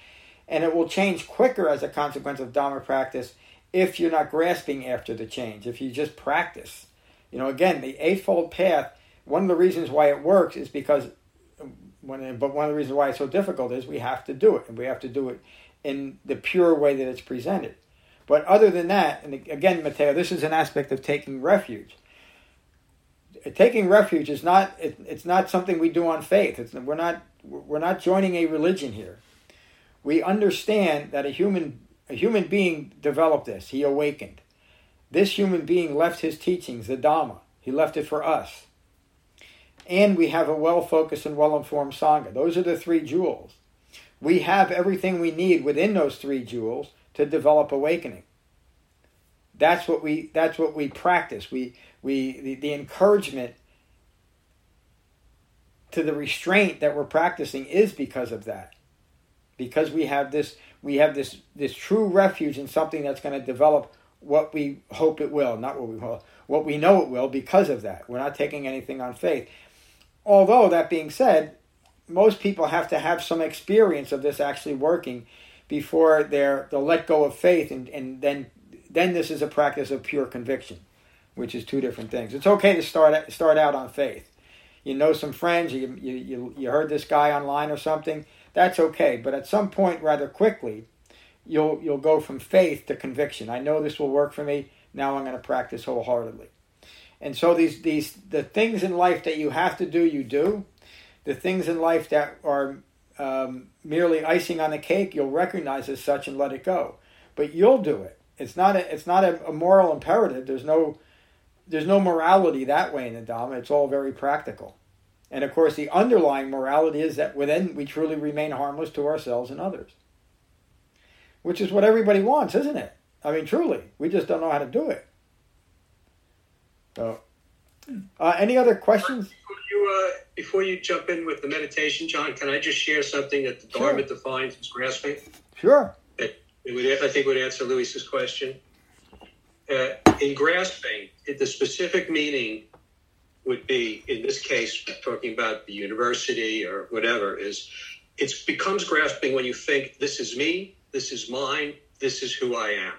Speaker 1: And it will change quicker as a consequence of dharma practice if you're not grasping after the change if you just practice you know, again, the Eightfold Path, one of the reasons why it works is because, when, but one of the reasons why it's so difficult is we have to do it, and we have to do it in the pure way that it's presented. But other than that, and again, Matteo, this is an aspect of taking refuge. Taking refuge is not it, it's not something we do on faith. It's, we're not we're not joining a religion here. We understand that a human a human being developed this. He awakened. This human being left his teachings, the Dhamma. He left it for us. And we have a well focused and well informed Sangha. Those are the three jewels. We have everything we need within those three jewels to develop awakening. That's what we that's what we practice. We we the, the encouragement to the restraint that we're practicing is because of that. Because we have this we have this this true refuge in something that's going to develop what we hope it will, not what we will, what we know it will because of that. We're not taking anything on faith. Although, that being said, most people have to have some experience of this actually working before they're, they'll let go of faith, and, and then, then this is a practice of pure conviction, which is two different things. It's okay to start, start out on faith. you know some friends, you, you, you, you heard this guy online or something, that's okay. But at some point, rather quickly, you'll, you'll go from faith to conviction. I know this will work for me. Now I'm going to practice wholeheartedly. And so these, these the things in life that you have to do, you do. The things in life that are um, merely icing on the cake, you'll recognize as such and let it go. But you'll do it. It's not a, it's not a, a moral imperative. There's no there's no morality that way in the Dhamma. It's all very practical. And of course, the underlying morality is that within we truly remain harmless to ourselves and others, which is what everybody wants, isn't it? I mean, truly, we just don't know how to do it. So, uh, any other questions?
Speaker 3: Before you, uh, before you jump in with the meditation, John, can I just share something that the Dharma sure. defines as grasping?
Speaker 1: Sure.
Speaker 3: It, would, I think would answer Louise's question. Uh, in grasping, the specific meaning would be, in this case, talking about the university or whatever, is it becomes grasping when you think, this is me, this is mine, this is who I am.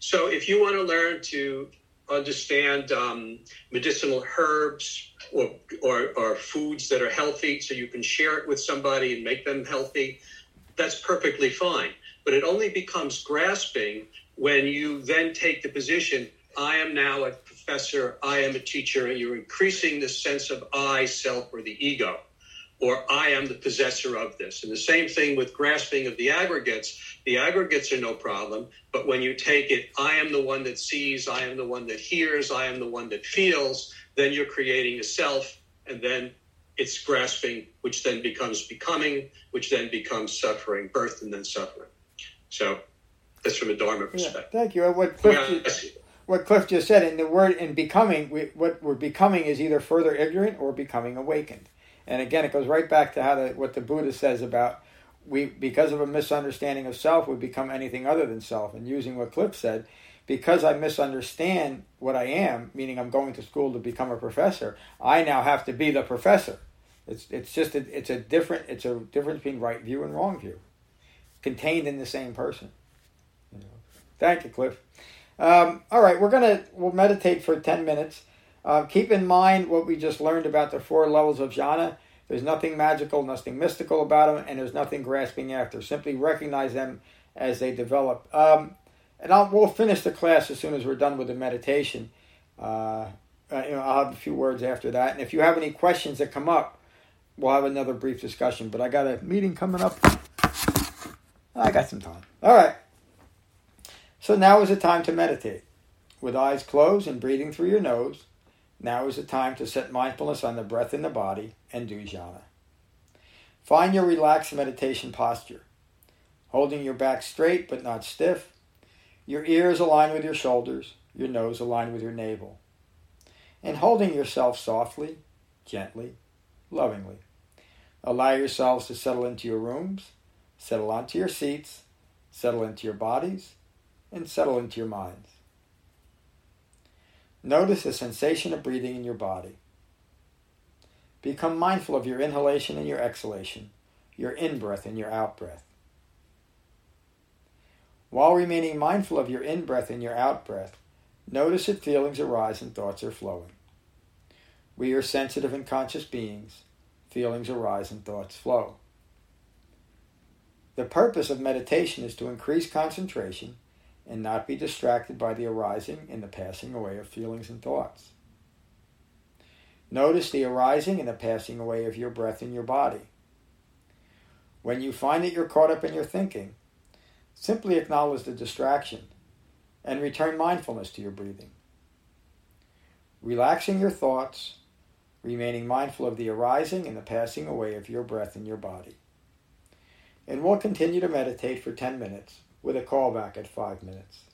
Speaker 3: So if you want to learn to understand um, medicinal herbs or, or, or foods that are healthy so you can share it with somebody and make them healthy, that's perfectly fine. But it only becomes grasping when you then take the position I am now a professor, I am a teacher, and you're increasing the sense of I, self, or the ego, or I am the possessor of this. And the same thing with grasping of the aggregates. The aggregates are no problem, but when you take it, I am the one that sees, I am the one that hears, I am the one that feels, then you're creating a self, and then it's grasping, which then becomes becoming, which then becomes suffering, birth, and then suffering. So that's from a Dharma perspective.
Speaker 1: Yeah, thank you. What Cliff, what Cliff just said in the word in becoming, we, what we're becoming is either further ignorant or becoming awakened. And again, it goes right back to how the, what the Buddha says about we because of a misunderstanding of self, we become anything other than self. And using what Cliff said, because I misunderstand what I am, meaning I'm going to school to become a professor, I now have to be the professor. It's it's just a, it's a different it's a difference between right view and wrong view, contained in the same person. Thank you, Cliff. Um, all right, we're gonna we'll meditate for ten minutes. Uh, keep in mind what we just learned about the four levels of jhana. There's nothing magical, nothing mystical about them, and there's nothing grasping after. Simply recognize them as they develop. Um, and I'll, we'll finish the class as soon as we're done with the meditation. Uh, uh, you know, I'll have a few words after that. And if you have any questions that come up, we'll have another brief discussion. But I got a meeting coming up. I got some time. All right. So now is the time to meditate. With eyes closed and breathing through your nose, now is the time to set mindfulness on the breath in the body and do jhana. Find your relaxed meditation posture, holding your back straight but not stiff, your ears aligned with your shoulders, your nose aligned with your navel, and holding yourself softly, gently, lovingly. Allow yourselves to settle into your rooms, settle onto your seats, settle into your bodies, and settle into your minds. Notice the sensation of breathing in your body. Become mindful of your inhalation and your exhalation, your in breath and your out breath. While remaining mindful of your in breath and your out breath, notice that feelings arise and thoughts are flowing. We are sensitive and conscious beings. Feelings arise and thoughts flow. The purpose of meditation is to increase concentration and not be distracted by the arising and the passing away of feelings and thoughts. Notice the arising and the passing away of your breath in your body. When you find that you're caught up in your thinking, simply acknowledge the distraction and return mindfulness to your breathing. Relaxing your thoughts, remaining mindful of the arising and the passing away of your breath in your body. And we'll continue to meditate for 10 minutes with a callback at five minutes.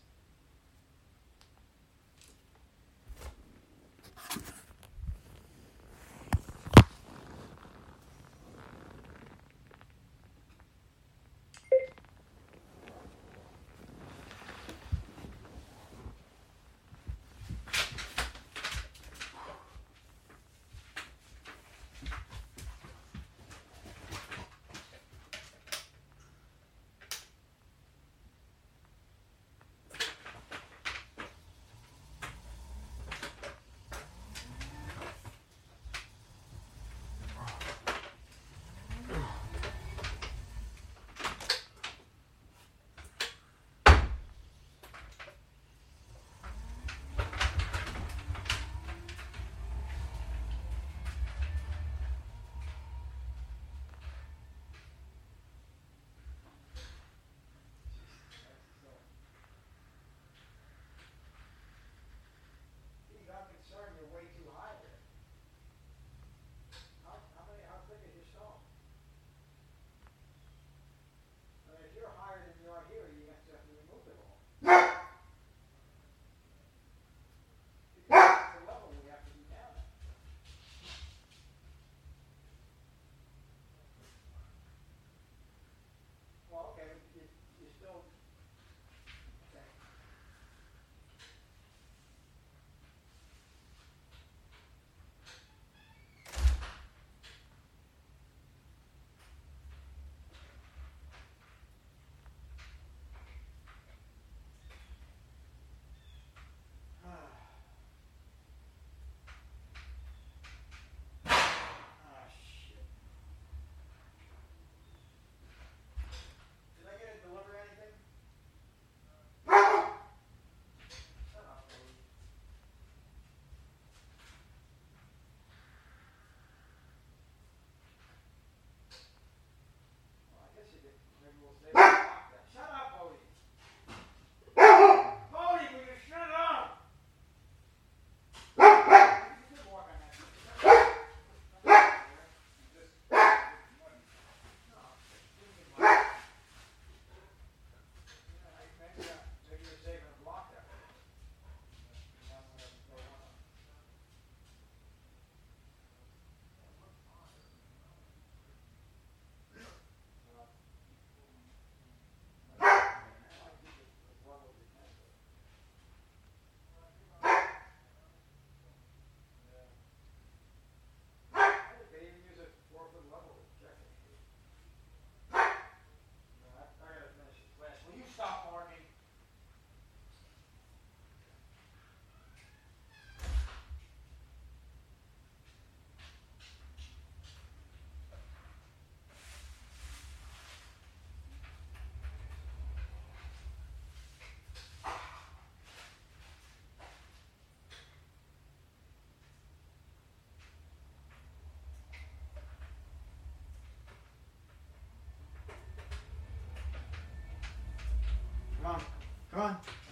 Speaker 1: Come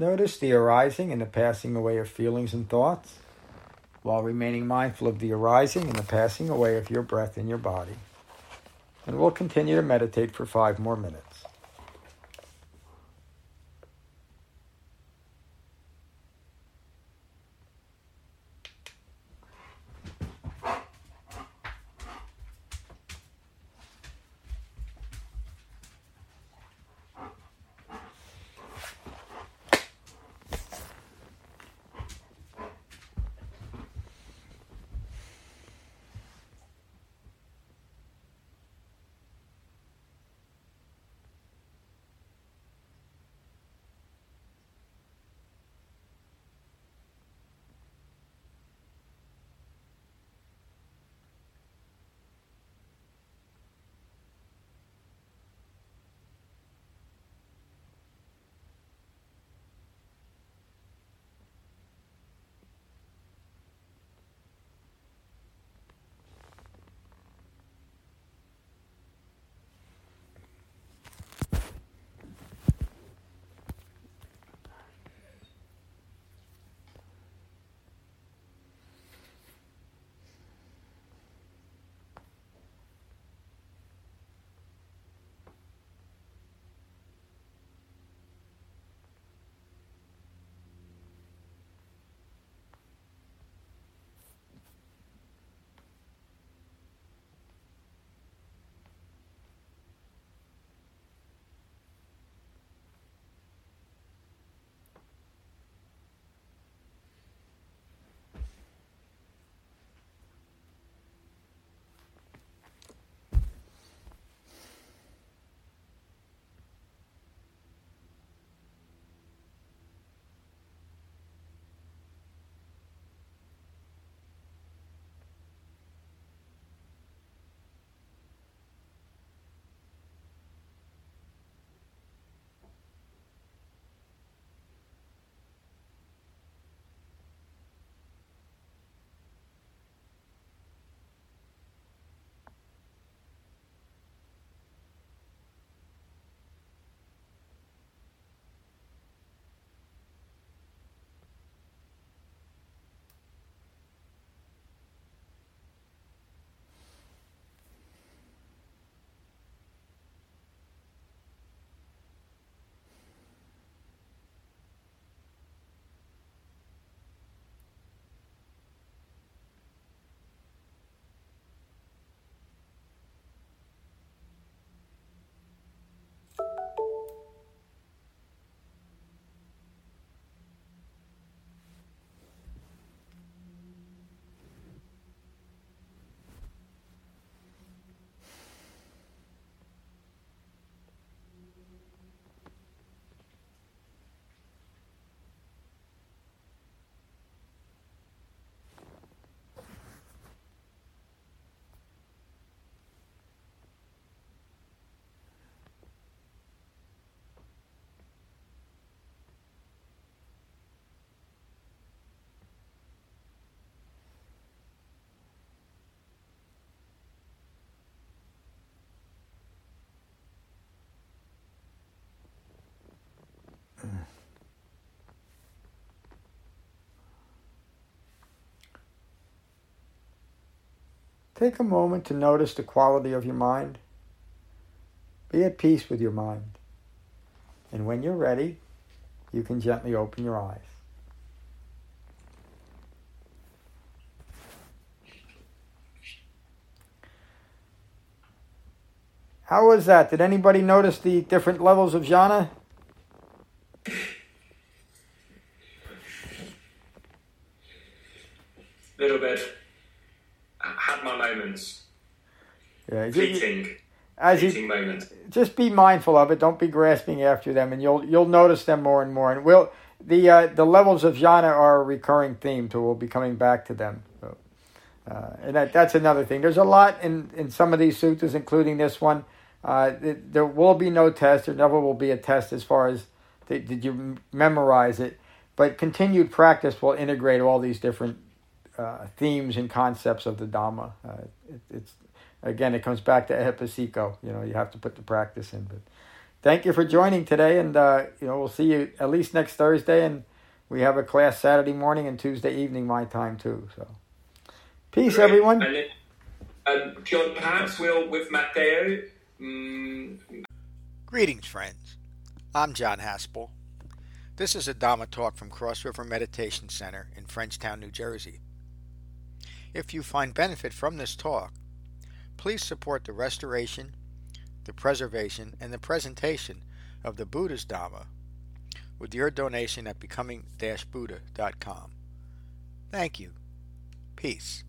Speaker 1: Notice the arising and the passing away of feelings and thoughts while remaining mindful of the arising and the passing away of your breath in your body. And we'll continue to meditate for five more minutes. Take a moment to notice the quality of your mind. Be at peace with your mind. And when you're ready, you can gently open your eyes. How was that? Did anybody notice the different levels of jhana?
Speaker 4: little bit. My moments.
Speaker 1: Yeah,
Speaker 4: fleeting.
Speaker 1: As
Speaker 4: fleeting
Speaker 1: you,
Speaker 4: moment.
Speaker 1: Just be mindful of it. Don't be grasping after them, and you'll you'll notice them more and more. And we'll the uh, the levels of jhana are a recurring theme, so We'll be coming back to them. So, uh, and that, that's another thing. There's a lot in, in some of these suttas, including this one. Uh, there will be no test. There never will be a test as far as the, did you memorize it. But continued practice will integrate all these different uh, themes and concepts of the Dhamma. Uh, it, it's again, it comes back to ehipassiko. You know, you have to put the practice in. But thank you for joining today, and uh, you know, we'll see you at least next Thursday, and we have a class Saturday morning and Tuesday evening my time too. So, peace,
Speaker 4: Great.
Speaker 1: everyone.
Speaker 4: And it, um, John, perhaps we'll with Matteo. Um...
Speaker 1: Greetings, friends. I'm John Haspel. This is a Dhamma talk from Cross River Meditation Center in Frenchtown, New Jersey. If you find benefit from this talk, please support the restoration, the preservation, and the presentation of the Buddha's Dhamma with your donation at becoming-buddha.com. Thank you. Peace.